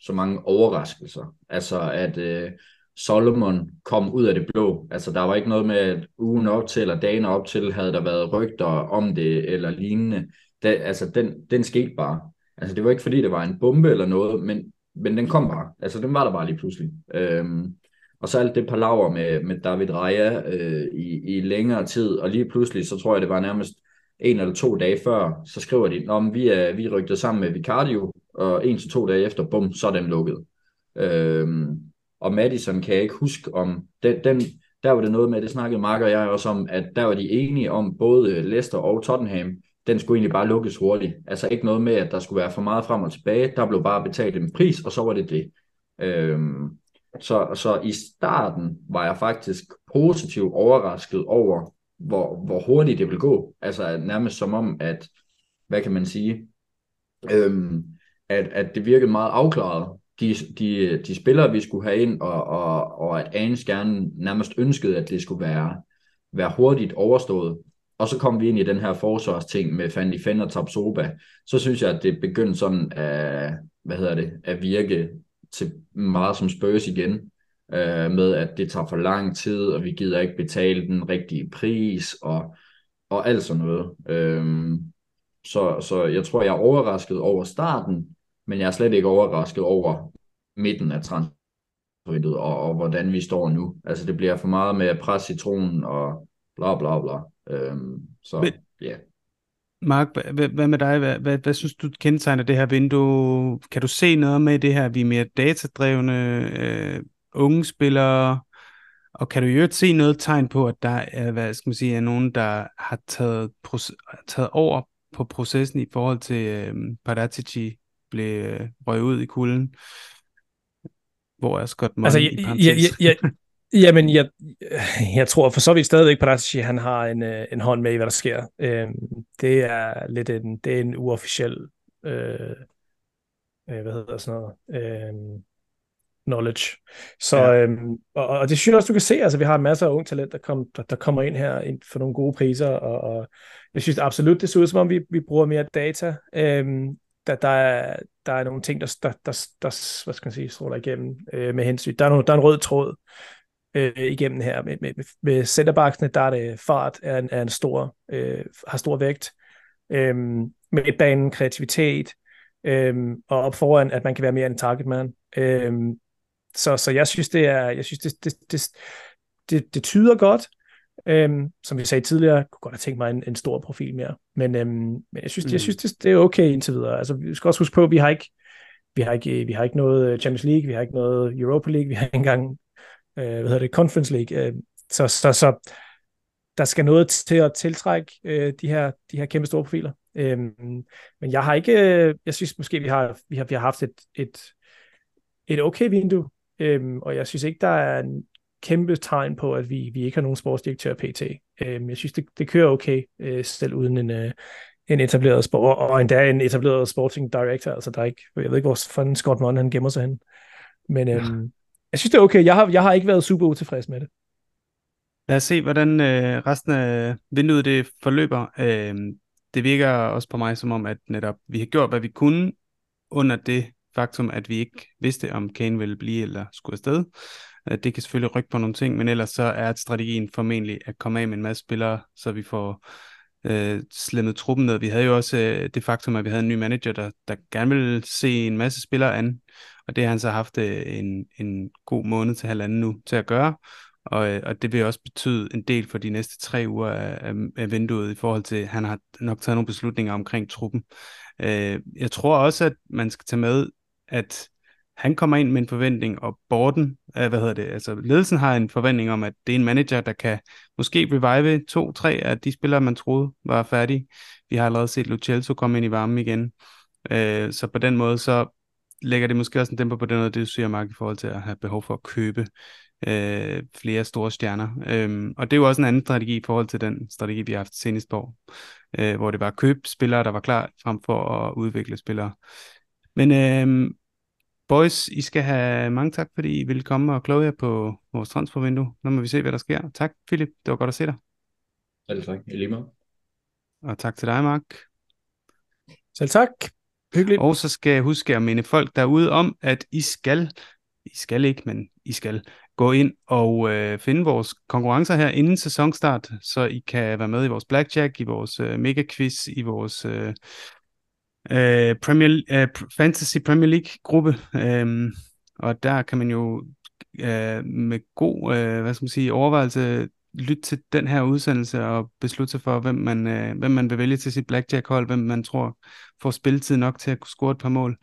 så mange overraskelser. Altså at øh, Solomon kom ud af det blå. Altså der var ikke noget med, at ugen op til eller dagen op til, havde der været rygter om det eller lignende. Det, altså den, den skete bare. Altså det var ikke fordi, det var en bombe eller noget, men, men den kom bare. Altså den var der bare lige pludselig. Øhm, og så alt det palaver med, med David Raya øh, i, i længere tid, og lige pludselig, så tror jeg, det var nærmest en eller to dage før, så skriver de, om vi er vi rygtet sammen med Vicardio, og en til to dage efter, bum, så er den lukket. Øhm, og Madison kan jeg ikke huske om, den, den, der var det noget med, det snakkede Mark og jeg også om, at der var de enige om, både Leicester og Tottenham, den skulle egentlig bare lukkes hurtigt. Altså ikke noget med, at der skulle være for meget frem og tilbage, der blev bare betalt en pris, og så var det det. Øhm, så, så i starten var jeg faktisk positivt overrasket over, hvor, hvor hurtigt det vil gå. Altså nærmest som om, at, hvad kan man sige, øhm, at, at det virkede meget afklaret. De, de, de spillere, vi skulle have ind, og, og, og at Anes gerne nærmest ønskede, at det skulle være, være hurtigt overstået. Og så kom vi ind i den her forsvarsting med Fanny Fenn og Tapsoba. Så synes jeg, at det begyndte sådan at, hvad hedder det, at virke til meget som Spurs igen øh, med, at det tager for lang tid, og vi gider ikke betale den rigtige pris, og, og alt sådan noget. Øhm, så, så jeg tror, jeg er overrasket over starten, men jeg er slet ikke overrasket over midten af transfervinduet, og, og hvordan vi står nu. Altså, det bliver for meget med at presse citronen, og bla bla bla. Øhm, så, ja. Yeah. Mark, hvad, hvad med dig? Hvad, hvad, hvad synes du kendetegner det her vindue? Kan du se noget med det her, vi er mere datadrevne, øh, unge spillere, og kan du øvrigt se noget tegn på, at der er, hvad skal man sige, er nogen, der har taget, taget over på processen i forhold til øh, Paratici blev øh, røget ud i kulden? Hvor er Scott Munn Altså, i jeg, jeg, jeg, jeg, jamen, jeg, jeg tror for så vidt stadigvæk Paratici, han har en, øh, en hånd med i, hvad der sker. Øhm, det er lidt en, det er en uofficiel, øh, øh, hvad hedder sådan noget, øh, knowledge. Så, Ja. øhm, og, og det synes jeg også, du kan se, altså vi har masser af unge talent, der, kom, der, der kommer ind her ind for nogle gode priser, og, og jeg synes absolut, det ser ud som om, vi, vi bruger mere data. Øhm, der, der, er, der er nogle ting, der, der, der, der hvad skal man sige, stråler igennem øh, med hensyn. Der er, nogle, der er en rød tråd øh, igennem her. Med, med, med, centerbacksene, der er det fart, er en, er en stor, øh, har stor vægt. Øhm, midtbanen, kreativitet, øhm, og op foran, at man kan være mere en target man. Så, så jeg synes, det er, jeg synes, det, det, det, det, det tyder godt. Øhm, som vi sagde tidligere, jeg kunne godt have tænkt mig en, en stor profil mere. Men, øhm, men jeg synes, mm. jeg synes det, det er okay indtil videre. Altså, vi skal også huske på, at vi har ikke, vi har ikke, vi har ikke noget Champions League, vi har ikke noget Europa League, vi har ikke engang, øh, hvad hedder det, Conference League. Øh, så, så, så der skal noget til at tiltrække øh, de her, de her kæmpe store profiler. Øhm, men jeg har ikke, øh, jeg synes måske, vi har, vi har, vi har haft et, et, et okay vindue, øhm, og jeg synes ikke, der er en kæmpe tegn på, at vi, vi ikke har nogen sportsdirektør pt. Øhm, jeg synes, det, det kører okay, øh, selv uden en, øh, en etableret sport, og endda en etableret sporting director, altså der er ikke, jeg ved ikke, hvor fanden Scott Munn, han gemmer sig hen. Men øhm, jeg synes, det er okay. Jeg har, jeg har ikke været super utilfreds med det. Lad os se, hvordan øh, resten af vinduet det forløber. Øh, det virker også på mig som om, at netop vi har gjort, hvad vi kunne under det faktum, at vi ikke vidste, om Kane ville blive eller skulle afsted. Det kan selvfølgelig rykke på nogle ting, men ellers så er strategien formentlig at komme af med en masse spillere, så vi får øh, slemmet truppen ned. Vi havde jo også øh, det faktum, at vi havde en ny manager, der, der gerne ville se en masse spillere an, og det har han så haft øh, en, en god måned til halvanden nu til at gøre, og, øh, og det vil også betyde en del for de næste tre uger af, af, af vinduet i forhold til, at han har nok taget nogle beslutninger omkring truppen. Øh, jeg tror også, at man skal tage med, at han kommer ind med en forventning, og Borden, øh, hvad hedder det, altså ledelsen har en forventning om, at det er en manager, der kan måske revive to-tre af de spillere, man troede var færdige. Vi har allerede set Lucelso komme ind i varmen igen. Øh, så på den måde, så lægger det måske også en dæmper på den måde, det du siger, Mark, i forhold til at have behov for at købe øh, flere store stjerner. Øhm, og det er jo også en anden strategi i forhold til den strategi, vi har haft senest år, øh, hvor det var at købe spillere, der var klar, frem for at udvikle spillere. Men øh, boys, I skal have mange tak, fordi I ville komme og kloge jer på vores transfervindue. Nu må vi se, hvad der sker. Tak, Philip. Det var godt at se dig. Selv tak. I lige måde. Og tak til dig, Mark. Selv tak. Hyggeligt. Og så skal jeg huske at minde folk derude om, at I skal, I skal ikke, men I skal gå ind og øh, finde vores konkurrencer her inden sæsonstart, så I kan være med i vores blackjack, i vores øh, mega quiz, i vores øh, øh, Premier, øh, Fantasy Premier League gruppe. Øh, og der kan man jo øh, med god øh, hvad skal man sige, overvejelse lytte til den her udsendelse og beslutte sig for, hvem man, øh, hvem man vil vælge til sit blackjack-hold, hvem man tror får spilletid nok til at kunne score et par mål.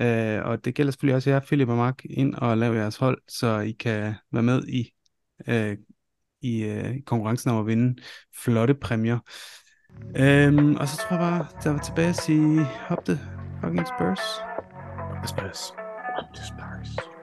Øh, og det gælder selvfølgelig også jer, Philip og Mark, ind og lave jeres hold, så I kan være med i, øh, i øh, konkurrencen om at vinde flotte præmier. Øhm, og så tror jeg bare, der var tilbage at sige, hop det, fucking Spurs. Spurs. Hop det Spurs.